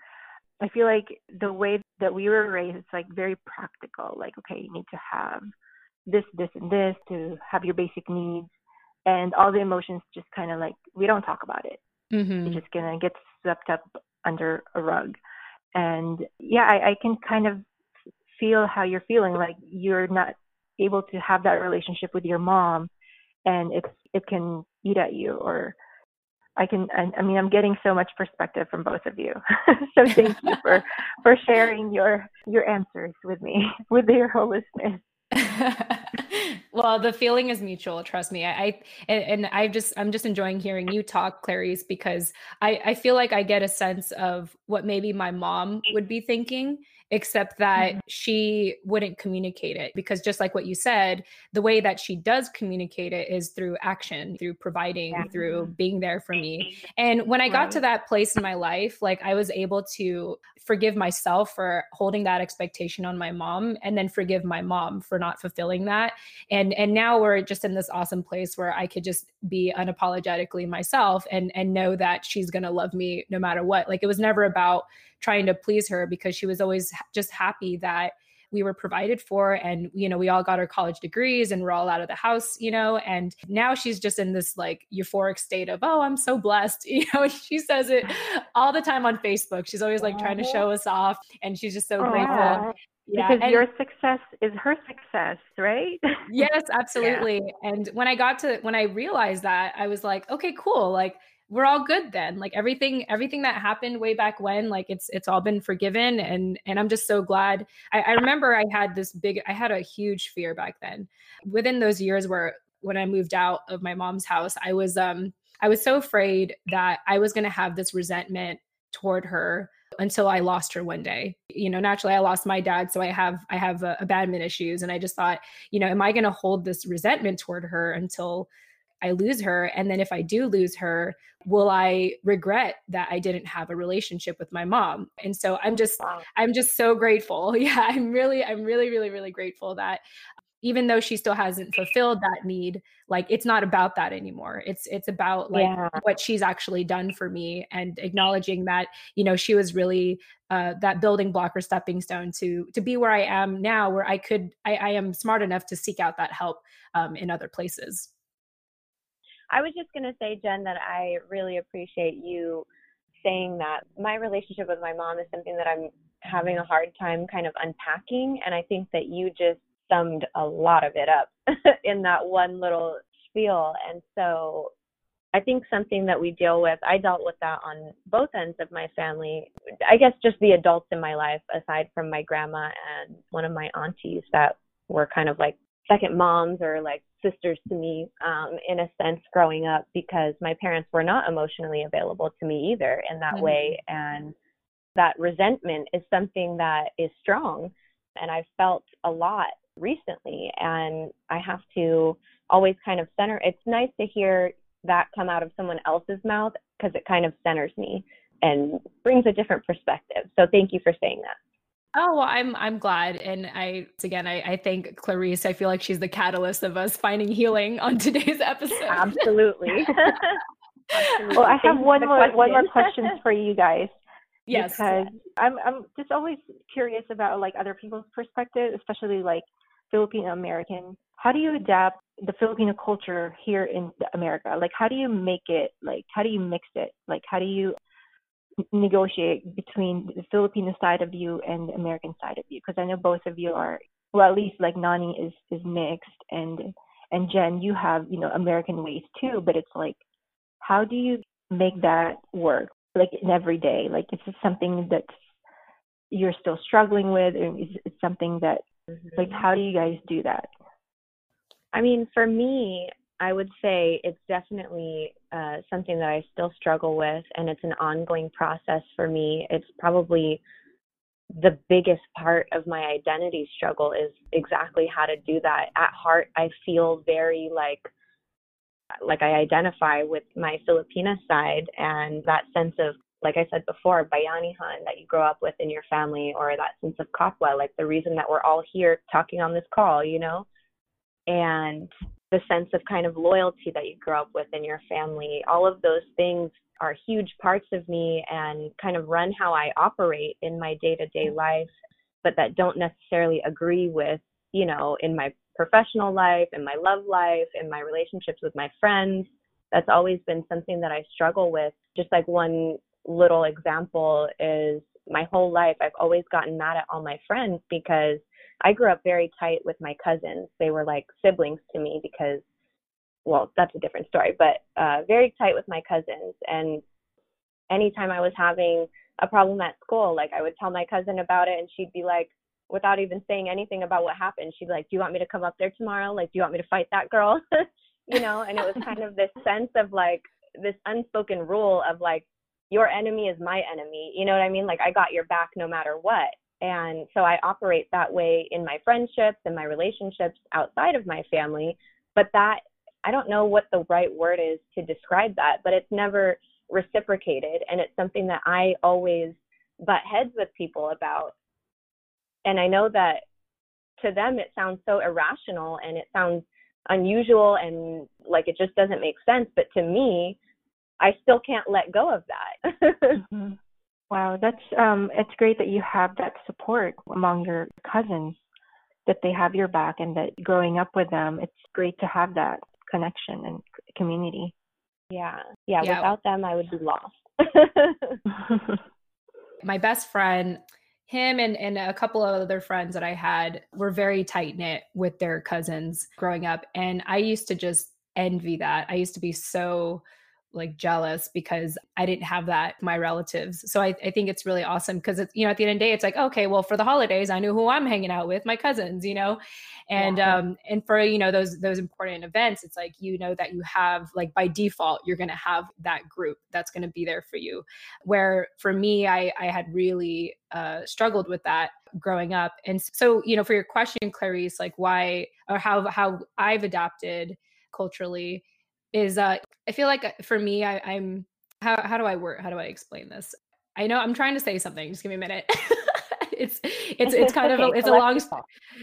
Speaker 3: I feel like the way that we were raised, it's like very practical. Like, okay, you need to have this, this, and this to have your basic needs, and all the emotions just kind of like we don't talk about it. Mm-hmm. It's just gonna get swept up under a rug. And yeah, I, I can kind of feel how you're feeling like you're not able to have that relationship with your mom and it it can eat at you or I can I, I mean I'm getting so much perspective from both of you. [LAUGHS] so thank you for for sharing your your answers with me [LAUGHS] with your whole listeners. [LAUGHS]
Speaker 1: well, the feeling is mutual. Trust me. I, I and, I just I'm just enjoying hearing you talk, Clarice, because I I feel like I get a sense of what maybe my mom would be thinking except that mm-hmm. she wouldn't communicate it because just like what you said the way that she does communicate it is through action through providing yeah. through being there for me. And when i got to that place in my life like i was able to forgive myself for holding that expectation on my mom and then forgive my mom for not fulfilling that. And and now we're just in this awesome place where i could just be unapologetically myself and and know that she's going to love me no matter what. Like it was never about trying to please her because she was always just happy that we were provided for and you know we all got our college degrees and we're all out of the house you know and now she's just in this like euphoric state of oh i'm so blessed [LAUGHS] you know she says it all the time on facebook she's always like trying to show us off and she's just so grateful
Speaker 3: yeah, because and, your success is her success, right? [LAUGHS]
Speaker 1: yes, absolutely. Yeah. And when I got to when I realized that, I was like, okay, cool. Like we're all good then. Like everything everything that happened way back when like it's it's all been forgiven. And and i'm just so glad. I, I remember i had this big i had a huge fear back then. Within those years where when i moved out of my mom's house i was um i was so afraid that i was going to have this resentment toward her until I lost her one day. You know, naturally I lost my dad, so I have I have uh, abandonment issues. And I just thought, you know, am I going to hold this resentment toward her until I lose her? And then if I do lose her, will I regret that I didn't have a relationship with my mom? And so I'm just, I'm just so grateful. [LAUGHS] Yeah, I'm really, I'm really, really, really grateful that even though she still hasn't fulfilled that need like it's not about that anymore it's it's about like yeah. what she's actually done for me and acknowledging that you know she was really uh, that building block or stepping stone to to be where i am now where i could i, I am smart enough to seek out that help um, in other places
Speaker 2: I was just going to say, Jen, that I really appreciate you saying that my relationship with my mom is something that I'm having a hard time kind of unpacking. And I think that you just summed a lot of it up [LAUGHS] in that one little spiel. And so I think something that we deal with, I dealt with that on both ends of my family. I guess just the adults in my life, aside from my grandma and one of my aunties that were kind of like second moms or like sisters to me um, in a sense growing up because my parents were not emotionally available to me either in that mm-hmm. way. And that resentment is something that is strong and i've felt a lot recently and i have to always kind of center it's nice to hear that come out of someone else's mouth because it kind of centers me and brings a different perspective. So thank you for saying that
Speaker 1: Oh, well, I'm I'm glad, and I again I, I thank Clarice. I feel like she's the catalyst of us finding healing on [LAUGHS] today's episode.
Speaker 2: Absolutely. [LAUGHS]
Speaker 3: Absolutely. Well, I have one more question. one more question for you guys. [LAUGHS]
Speaker 1: Yes,
Speaker 3: because I'm I'm just always curious about like other people's perspective, especially like Filipino American. How do you adapt the Filipino culture here in America? Like, how do you make it? Like, how do you mix it? Like, how do you negotiate between the Filipino side of you and the American side of you? Because I know both of you are, well, at least like Nani is is mixed, and and Jen, you have you know American ways too. But it's like, how do you make that work? Like in every day, like is it something that's you're still struggling with, or is it something that mm-hmm. like how do you guys do that?
Speaker 2: I mean, for me, I would say it's definitely uh, something that I still struggle with, and it's an ongoing process for me. It's probably the biggest part of my identity struggle is exactly how to do that. At heart, I feel very like like I identify with my Filipina side and that sense of like I said before, bayanihan that you grow up with in your family or that sense of kapwa, like the reason that we're all here talking on this call, you know? And the sense of kind of loyalty that you grow up with in your family. All of those things are huge parts of me and kind of run how I operate in my day to day life, but that don't necessarily agree with, you know, in my professional life, in my love life, in my relationships with my friends. That's always been something that I struggle with. Just like one little example is my whole life, I've always gotten mad at all my friends because I grew up very tight with my cousins. They were like siblings to me because, well, that's a different story, but uh, very tight with my cousins. And anytime I was having a problem at school, like I would tell my cousin about it and she'd be like, without even saying anything about what happened, she'd be like, Do you want me to come up there tomorrow? Like, do you want me to fight that girl? [LAUGHS] you know, and it was kind of this sense of like this unspoken rule of like, your enemy is my enemy. You know what I mean? Like, I got your back no matter what. And so I operate that way in my friendships and my relationships outside of my family. But that, I don't know what the right word is to describe that, but it's never reciprocated. And it's something that I always butt heads with people about. And I know that to them it sounds so irrational and it sounds unusual and like it just doesn't make sense. But to me, I still can't let go of that. [LAUGHS]
Speaker 3: mm-hmm. Wow, that's um it's great that you have that support among your cousins that they have your back and that growing up with them, it's great to have that connection and community.
Speaker 2: Yeah. Yeah, yeah. without them I would be lost. [LAUGHS] [LAUGHS]
Speaker 1: My best friend him and, and a couple of other friends that I had were very tight knit with their cousins growing up. And I used to just envy that. I used to be so like jealous because I didn't have that my relatives. So I, I think it's really awesome because it's you know at the end of the day it's like okay well for the holidays I knew who I'm hanging out with my cousins you know, and yeah. um and for you know those those important events it's like you know that you have like by default you're gonna have that group that's gonna be there for you. Where for me I I had really uh, struggled with that growing up and so you know for your question Clarice like why or how how I've adapted culturally is uh I feel like uh, for me I, I'm how how do I work how do I explain this? I know I'm trying to say something. Just give me a minute. [LAUGHS] it's it's it's [LAUGHS] kind okay, of a, it's a long story.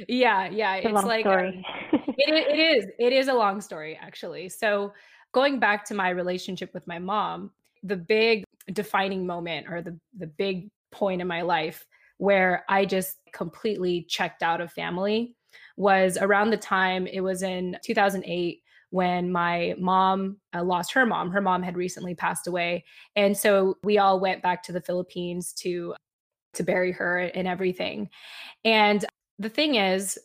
Speaker 1: yeah yeah it's, it's like um, it, it is it is a long story actually so going back to my relationship with my mom the big defining moment or the the big point in my life where i just completely checked out of family was around the time it was in 2008 when my mom uh, lost her mom. Her mom had recently passed away, and so we all went back to the Philippines to to bury her and everything. And the thing is,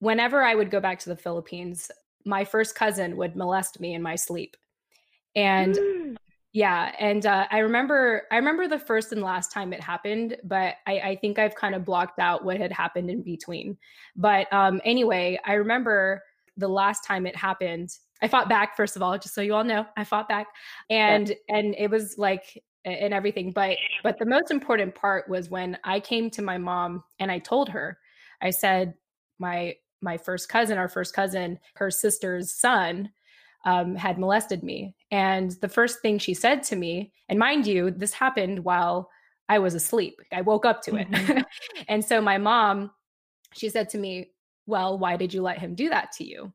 Speaker 1: whenever I would go back to the Philippines, my first cousin would molest me in my sleep, and. Mm. Yeah, and uh, I remember I remember the first and last time it happened, but I, I think I've kind of blocked out what had happened in between. But um, anyway, I remember the last time it happened, I fought back first of all, just so you all know, I fought back, and yeah. and it was like and everything. But but the most important part was when I came to my mom and I told her, I said my my first cousin, our first cousin, her sister's son um, had molested me. And the first thing she said to me, and mind you, this happened while I was asleep. I woke up to it. Mm-hmm. [LAUGHS] and so my mom, she said to me, well, why did you let him do that to you?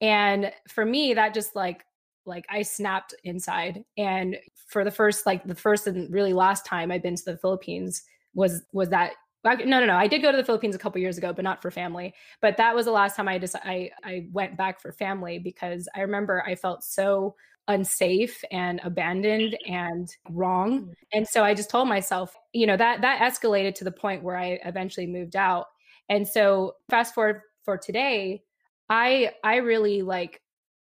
Speaker 1: And for me, that just like, like I snapped inside. And for the first, like the first and really last time I've been to the Philippines was, was that no, no, no. I did go to the Philippines a couple years ago, but not for family. But that was the last time I just I I went back for family because I remember I felt so unsafe and abandoned and wrong.
Speaker 2: Mm.
Speaker 1: And so I just told myself, you know, that that escalated to the point where I eventually moved out. And so fast forward for today, I I really like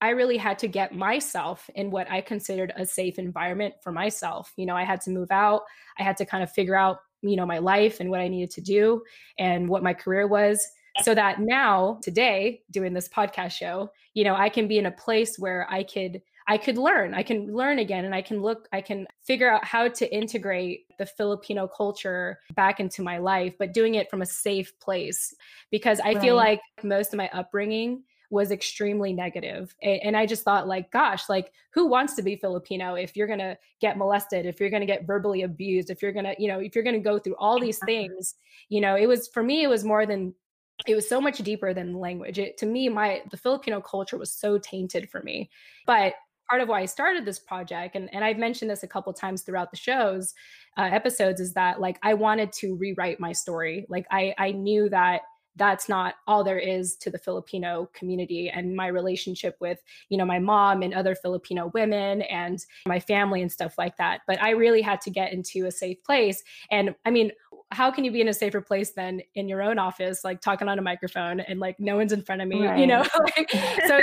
Speaker 1: I really had to get myself in what I considered a safe environment for myself. You know, I had to move out. I had to kind of figure out, you know, my life and what I needed to do and what my career was so that now today doing this podcast show, you know, I can be in a place where I could I could learn. I can learn again and I can look, I can figure out how to integrate the Filipino culture back into my life, but doing it from a safe place. Because I right. feel like most of my upbringing was extremely negative. And I just thought, like, gosh, like, who wants to be Filipino if you're going to get molested, if you're going to get verbally abused, if you're going to, you know, if you're going to go through all these things? You know, it was for me, it was more than it was so much deeper than language. It, to me, my the Filipino culture was so tainted for me. But part of why I started this project, and, and I've mentioned this a couple times throughout the shows uh, episodes, is that like I wanted to rewrite my story. Like I I knew that that's not all there is to the filipino community and my relationship with you know my mom and other filipino women and my family and stuff like that but i really had to get into a safe place and i mean how can you be in a safer place than in your own office, like talking on a microphone and like no one's in front of me, right. you know? [LAUGHS] like, so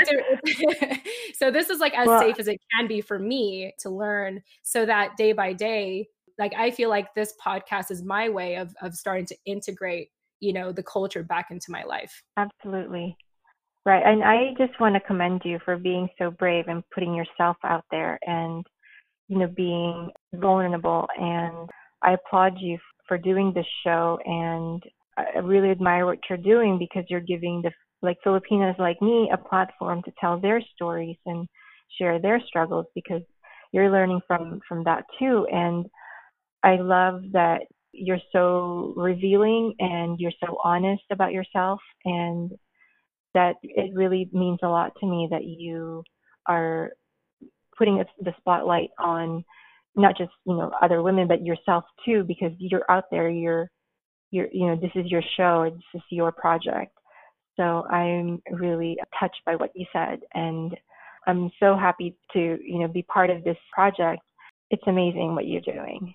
Speaker 1: [LAUGHS] so this is like as well, safe as it can be for me to learn so that day by day, like I feel like this podcast is my way of of starting to integrate, you know, the culture back into my life.
Speaker 3: Absolutely. Right. And I just want to commend you for being so brave and putting yourself out there and, you know, being vulnerable. And I applaud you for doing this show and I really admire what you're doing because you're giving the like Filipinos like me a platform to tell their stories and share their struggles because you're learning from from that too. And I love that you're so revealing and you're so honest about yourself and that it really means a lot to me that you are putting the spotlight on not just you know other women but yourself too because you're out there you're you're you know this is your show this is your project so i'm really touched by what you said and i'm so happy to you know be part of this project it's amazing what you're doing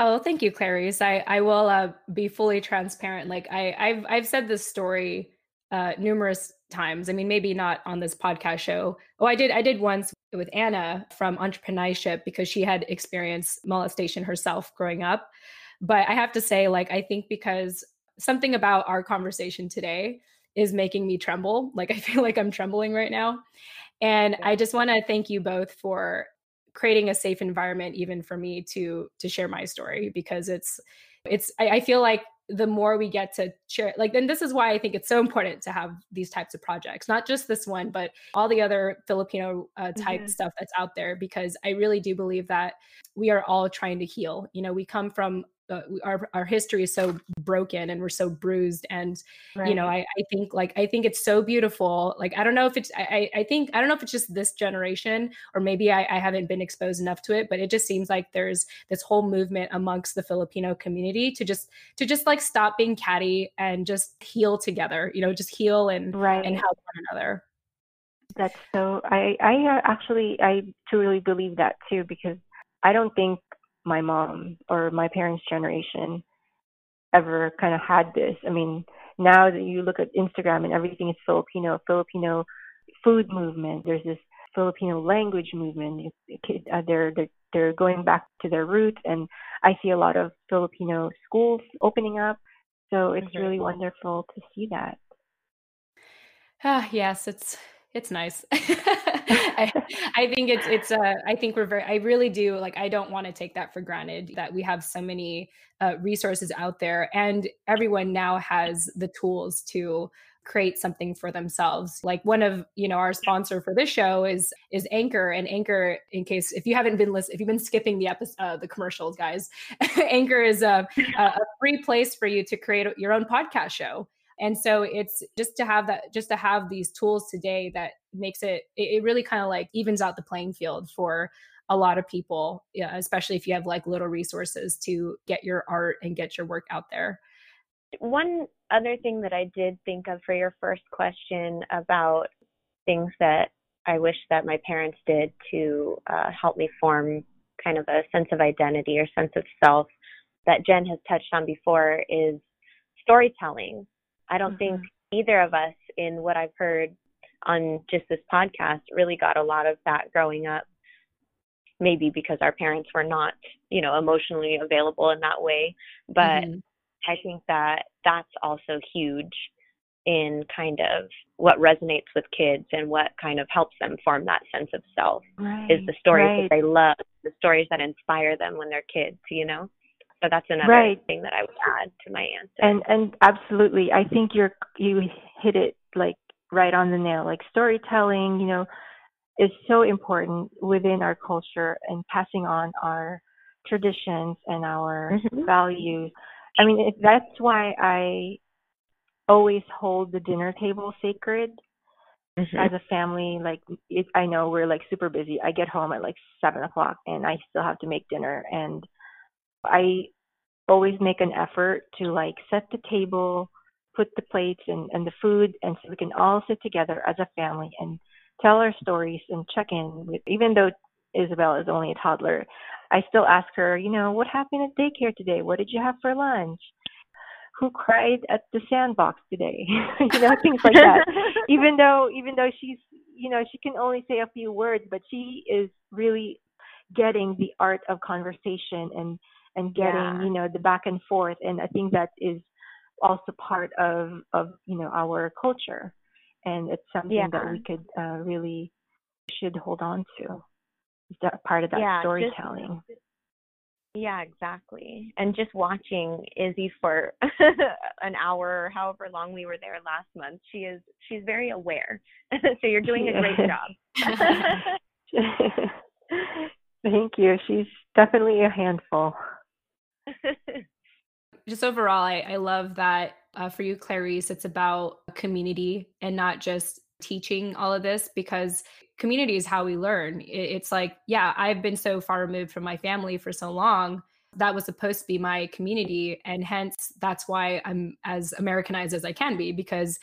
Speaker 1: Oh, thank you, Clarice. I I will uh, be fully transparent. Like I I've I've said this story uh, numerous times. I mean, maybe not on this podcast show. Oh, I did. I did once with Anna from Entrepreneurship because she had experienced molestation herself growing up. But I have to say, like, I think because something about our conversation today is making me tremble. Like, [LAUGHS] I feel like I'm trembling right now. And I just want to thank you both for creating a safe environment even for me to to share my story because it's it's I, I feel like the more we get to share like then this is why i think it's so important to have these types of projects not just this one but all the other filipino uh, type mm-hmm. stuff that's out there because i really do believe that we are all trying to heal you know we come from uh, our our history is so broken and we're so bruised and right. you know I, I think like i think it's so beautiful like i don't know if it's i i think i don't know if it's just this generation or maybe I, I haven't been exposed enough to it but it just seems like there's this whole movement amongst the filipino community to just to just like stop being catty and just heal together you know just heal and right. and help one another
Speaker 3: that's so i i uh, actually i truly believe that too because i don't think my mom or my parents' generation ever kind of had this. I mean, now that you look at Instagram and everything is Filipino, Filipino food movement. There's this Filipino language movement. Uh, they're they're they're going back to their roots, and I see a lot of Filipino schools opening up. So it's really wonderful to see that.
Speaker 1: Ah, yes, it's it's nice. [LAUGHS] I, I, think it's it's uh I think we're very I really do like I don't want to take that for granted that we have so many uh, resources out there and everyone now has the tools to create something for themselves. Like one of you know our sponsor for this show is is anchor and anchor in case if you haven't been listening if you've been skipping the episode uh, the commercials guys [LAUGHS] anchor is [LAUGHS] a, a free place for you to create your own podcast show and so it's just to have that just to have these tools today that makes it it really kind of like evens out the playing field for a lot of people yeah, especially if you have like little resources to get your art and get your work out there
Speaker 2: one other thing that i did think of for your first question about things that I wish that my parents did to uh, help me form kind of a sense of identity or sense of self that Jen has touched on before is storytelling. I don't mm-hmm. think either of us, in what I've heard on just this podcast, really got a lot of that growing up. Maybe because our parents were not, you know, emotionally available in that way. But mm-hmm. I think that that's also huge in kind of what resonates with kids and what kind of helps them form that sense of self right, is the stories right. that they love, the stories that inspire them when they're kids, you know? So that's another right. thing that I would add to my answer.
Speaker 3: And and absolutely. I think you're you hit it like right on the nail. Like storytelling, you know, is so important within our culture and passing on our traditions and our mm-hmm. values. I mean, that's why I always hold the dinner table sacred mm-hmm. as a family. Like, it, I know we're like super busy. I get home at like seven o'clock and I still have to make dinner. And I always make an effort to like set the table, put the plates and, and the food, and so we can all sit together as a family and tell our stories and check in with, even though Isabel is only a toddler, I still ask her, you know, what happened at daycare today? What did you have for lunch? who cried at the sandbox today [LAUGHS] you know things like that [LAUGHS] even though even though she's you know she can only say a few words but she is really getting the art of conversation and and getting yeah. you know the back and forth and i think that is also part of of you know our culture and it's something yeah. that we could uh, really should hold on to that part of that yeah, storytelling
Speaker 2: just, yeah, exactly. And just watching Izzy for [LAUGHS] an hour, however long we were there last month, she is she's very aware. [LAUGHS] so you're doing a great [LAUGHS] job.
Speaker 3: Thank you. She's definitely a handful. [LAUGHS]
Speaker 1: just overall, I, I love that uh, for you, Clarice, it's about community and not just teaching all of this because community is how we learn. It's like, yeah, I've been so far removed from my family for so long. That was supposed to be my community. And hence that's why I'm as Americanized as I can be because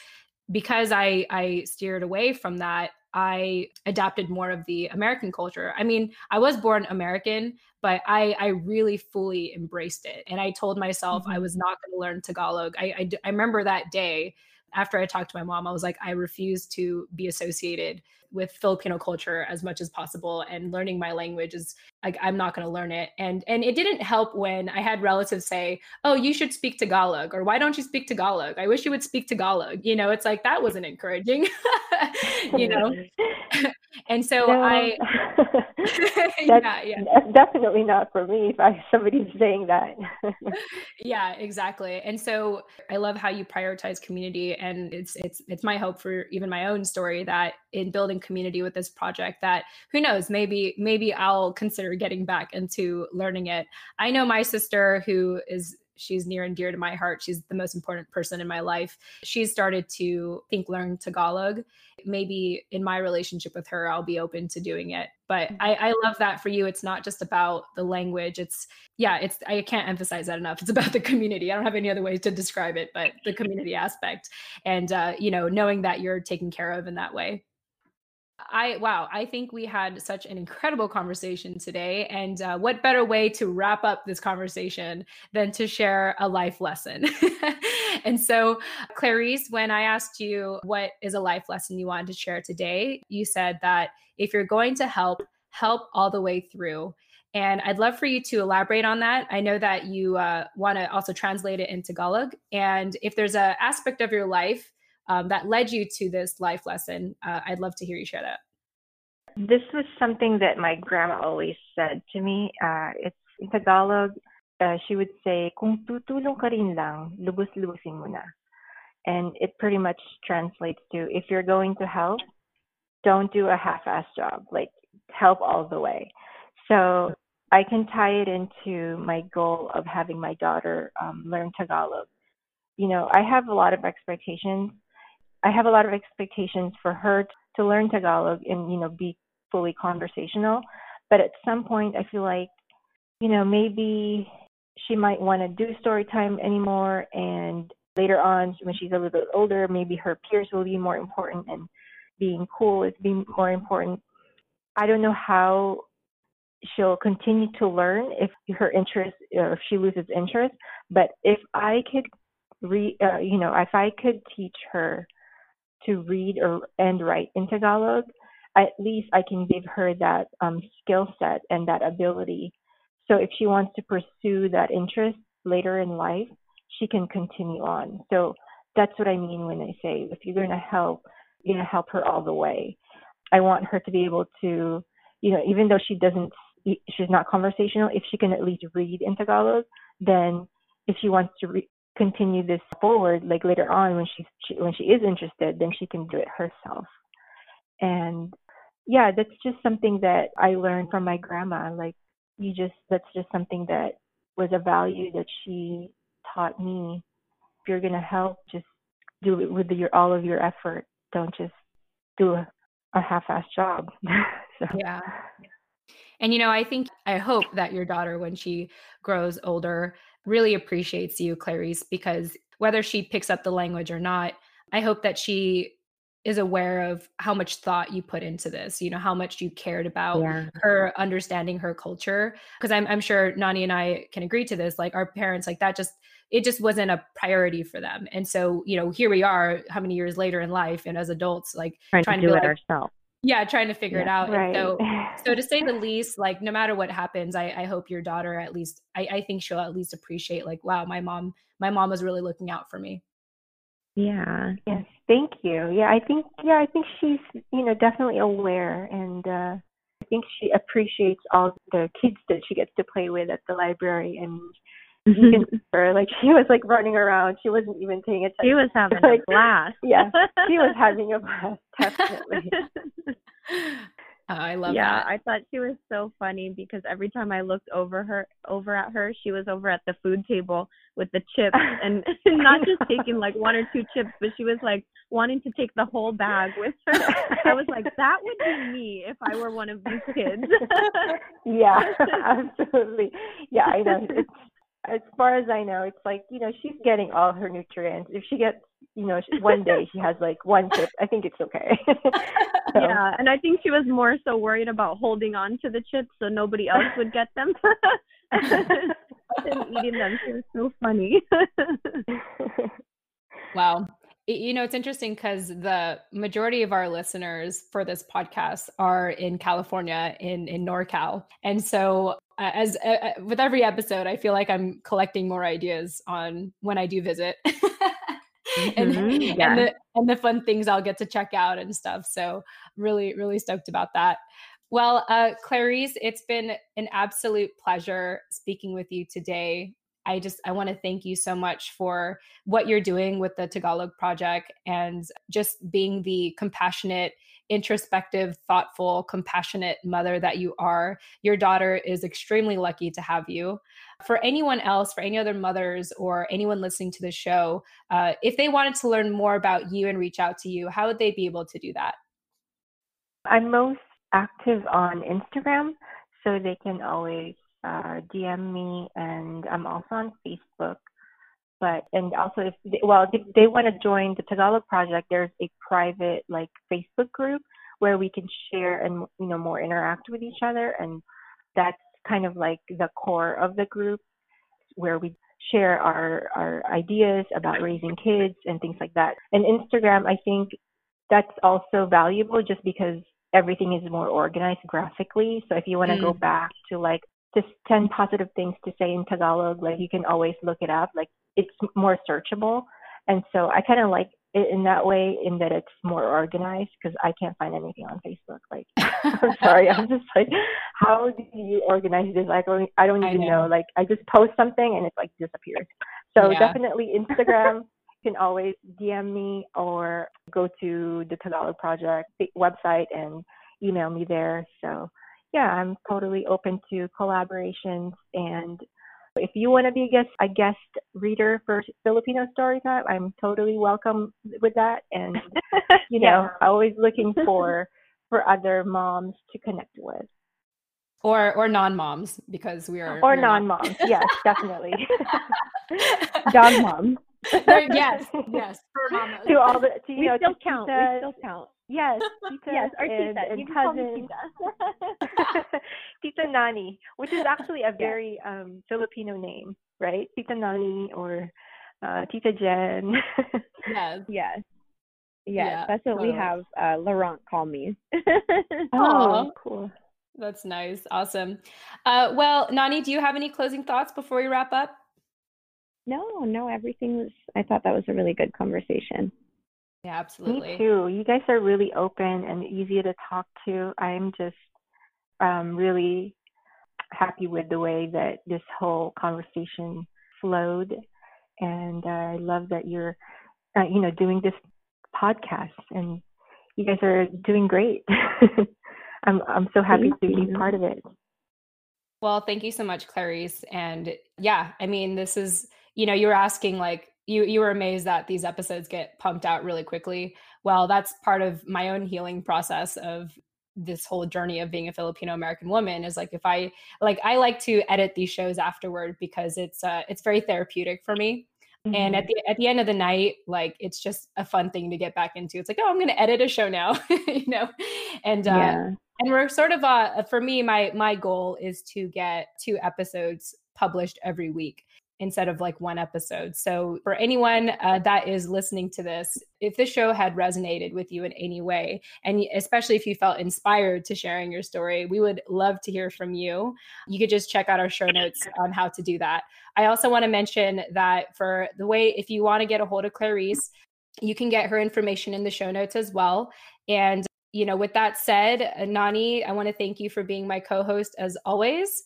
Speaker 1: because I I steered away from that, I adapted more of the American culture. I mean, I was born American, but I I really fully embraced it. And I told myself mm-hmm. I was not going to learn Tagalog. I, I I remember that day after I talked to my mom, I was like, I refuse to be associated with Filipino culture as much as possible. And learning my language is like I'm not going to learn it. And and it didn't help when I had relatives say, "Oh, you should speak Tagalog," or "Why don't you speak Tagalog?" I wish you would speak Tagalog. You know, it's like that wasn't encouraging. [LAUGHS] you know. [LAUGHS] [LAUGHS] and so no. I [LAUGHS] [LAUGHS]
Speaker 3: yeah, yeah. That's definitely not for me if I, somebody's saying that.
Speaker 1: yeah, exactly. And so I love how you prioritize community and it's it's it's my hope for even my own story that in building community with this project that who knows, maybe maybe I'll consider getting back into learning it. I know my sister who is she's near and dear to my heart. She's the most important person in my life. She's started to think learn Tagalog. Maybe in my relationship with her, I'll be open to doing it. But. I, I love that for you. It's not just about the language. It's yeah, it's I can't emphasize that enough. It's about the community. I don't have any other way to describe it, but the community aspect. And uh, you know, knowing that you're taken care of in that way. I wow, I think we had such an incredible conversation today. And uh, what better way to wrap up this conversation than to share a life lesson? [LAUGHS] and so, Clarice, when I asked you what is a life lesson you wanted to share today, you said that if you're going to help, help all the way through. And I'd love for you to elaborate on that. I know that you uh, want to also translate it into Tagalog. And if there's an aspect of your life um, that led you to this life lesson. Uh, I'd love to hear you share that.
Speaker 3: This was something that my grandma always said to me. Uh, it's in Tagalog. Uh, she would say, "Kung tutulong ka rin lang, lubos-lubosin mo na." And it pretty much translates to, if you're going to help, don't do a half-ass job. Like help all the way. So I can tie it into my goal of having my daughter um, learn Tagalog. You know, I have a lot of expectations I have a lot of expectations for her to learn Tagalog and you know be fully conversational. But at some point, I feel like you know maybe she might want to do story time anymore, and later on when she's a little bit older, maybe her peers will be more important and being cool, is being more important. I don't know how she'll continue to learn if her interest or if she loses interest. But if I could re uh, you know, if I could teach her to read or and write in Tagalog, at least I can give her that um, skill set and that ability. So if she wants to pursue that interest later in life, she can continue on. So that's what I mean when I say if you're going to help, you're going to help her all the way. I want her to be able to, you know, even though she doesn't, she's not conversational, if she can at least read in Tagalog, then if she wants to re- continue this forward, like later on when she's she, when she is interested, then she can do it herself. And yeah, that's just something that I learned from my grandma. Like you just, that's just something that was a value that she taught me. If you're gonna help, just do it with your all of your effort. Don't just do a, a half-assed job. [LAUGHS]
Speaker 1: so. Yeah. And you know, I think I hope that your daughter, when she grows older, really appreciates you, Clarice, because whether she picks up the language or not, I hope that she is aware of how much thought you put into this you know how much you cared about yeah. her understanding her culture because I'm, I'm sure nani and i can agree to this like our parents like that just it just wasn't a priority for them and so you know here we are how many years later in life and as adults like
Speaker 6: trying, trying to, do it like, ourselves
Speaker 1: yeah trying to figure yeah, it out right. so [LAUGHS] so to say the least like no matter what happens i i hope your daughter at least i i think she'll at least appreciate like wow my mom my mom was really looking out for me
Speaker 6: yeah.
Speaker 3: Yes. Thank you. Yeah, I think yeah, I think she's, you know, definitely aware and uh I think she appreciates all the kids that she gets to play with at the library and. Mm-hmm. [LAUGHS] her like she was like running around. She wasn't even paying attention.
Speaker 6: She was having like, a blast.
Speaker 3: yeah. She was [LAUGHS] having a blast, definitely. [LAUGHS]
Speaker 1: Oh, I love
Speaker 6: yeah,
Speaker 1: that.
Speaker 6: I thought she was so funny because every time I looked over her over at her, she was over at the food table with the chips and not just taking like one or two chips, but she was like wanting to take the whole bag with her. I was like, that would be me if I were one of these kids.
Speaker 3: yeah, absolutely. Yeah, I know. It's as far as I know, it's like you know she's getting all her nutrients. If she gets you know [LAUGHS] one day she has like one chip, I think it's okay. [LAUGHS]
Speaker 6: so. Yeah, and I think she was more so worried about holding on to the chips so nobody else would get them [LAUGHS] and eating them. She was so funny.
Speaker 1: wow. You know, it's interesting because the majority of our listeners for this podcast are in California, in in NorCal, and so uh, as uh, uh, with every episode, I feel like I'm collecting more ideas on when I do visit. [LAUGHS] and, mm-hmm, yeah. and the and the fun things I'll get to check out and stuff. So really, really stoked about that. Well, uh, Clarice, it's been an absolute pleasure speaking with you today. I just I want to thank you so much for what you're doing with the Tagalog project and just being the compassionate introspective, thoughtful, compassionate mother that you are. Your daughter is extremely lucky to have you. For anyone else, for any other mothers or anyone listening to the show, uh, if they wanted to learn more about you and reach out to you, how would they be able to do that?
Speaker 3: I'm most active on Instagram, so they can always uh, DM me, and I'm also on Facebook but and also if they, well if they want to join the Tagalog project, there's a private like Facebook group where we can share and you know more interact with each other, and that's kind of like the core of the group where we share our our ideas about raising kids and things like that. And Instagram, I think that's also valuable just because everything is more organized graphically. So if you want to mm. go back to like just 10 positive things to say in Tagalog, like you can always look it up. Like it's more searchable. And so I kind of like it in that way, in that it's more organized because I can't find anything on Facebook. Like, [LAUGHS] I'm sorry, I'm just like, how do you organize this? Like, I don't even I know. know. Like, I just post something and it like disappears. So yeah. definitely Instagram. [LAUGHS] can always DM me or go to the Tagalog Project website and email me there. So yeah, I'm totally open to collaborations and if you want to be a guest a guest reader for Filipino Storytime, I'm totally welcome with that. And [LAUGHS] you know, yeah. always looking [LAUGHS] for for other moms to connect with.
Speaker 1: Or or non moms because we are
Speaker 3: or non moms. yes, definitely. [LAUGHS]
Speaker 6: Dog mom. [LAUGHS]
Speaker 1: yes, yes, for mama.
Speaker 3: to all the to, you
Speaker 6: we
Speaker 3: know
Speaker 6: still
Speaker 3: to
Speaker 6: count.
Speaker 3: Tita,
Speaker 6: We still count.
Speaker 3: yes, [LAUGHS] Tita
Speaker 6: Yes, our
Speaker 3: and,
Speaker 6: tita.
Speaker 3: and
Speaker 6: You can call me
Speaker 3: cousins.
Speaker 6: tita. [LAUGHS]
Speaker 3: Tita Nani, which is actually a very um Filipino name, right? Tita Nani or uh, Tita Jen.
Speaker 1: yes.
Speaker 6: yes. Yes,
Speaker 1: Yeah,
Speaker 6: that's what we have uh, Laurent call me.
Speaker 3: oh, cool.
Speaker 1: That's nice. Awesome. Uh, well, Nani, do you have any closing thoughts before we wrap up?
Speaker 6: No, no, everything was. I thought that was a really good conversation.
Speaker 1: Yeah, absolutely.
Speaker 3: Me too. You guys are really open and easy to talk to. I'm just um, really happy with the way that this whole conversation flowed, and uh, I love that you're, uh, you know, doing this podcast, and you guys are doing great. [LAUGHS] I'm I'm so happy
Speaker 6: Thank
Speaker 3: to be part of it.
Speaker 1: Well, thank you so much, Clarice. And yeah, I mean, this is, you know, you were asking like you you were amazed that these episodes get pumped out really quickly. Well, that's part of my own healing process of this whole journey of being a Filipino American woman is like if I like I like to edit these shows afterward because it's uh it's very therapeutic for me. And at the at the end of the night, like it's just a fun thing to get back into. It's like, oh, I'm going to edit a show now, [LAUGHS] you know. And uh,
Speaker 6: yeah.
Speaker 1: and we're sort of uh for me my my goal is to get two episodes published every week instead of like one episode so for anyone uh, that is listening to this if this show had resonated with you in any way and especially if you felt inspired to sharing your story we would love to hear from you you could just check out our show notes on how to do that i also want to mention that for the way if you want to get a hold of clarice you can get her information in the show notes as well and you know, with that said, Nani, I want to thank you for being my co-host as always.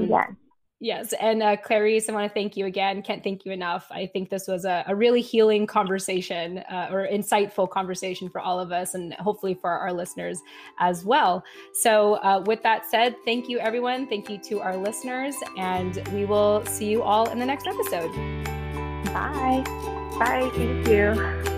Speaker 3: Yes.
Speaker 1: Yes, and uh, Clarice, I want to thank you again. Can't thank you enough. I think this was a, a really healing conversation uh, or insightful conversation for all of us, and hopefully for our listeners as well. So, uh, with that said, thank you, everyone. Thank you to our listeners, and we will see you all in the next episode.
Speaker 6: Bye.
Speaker 3: Bye. Thank you.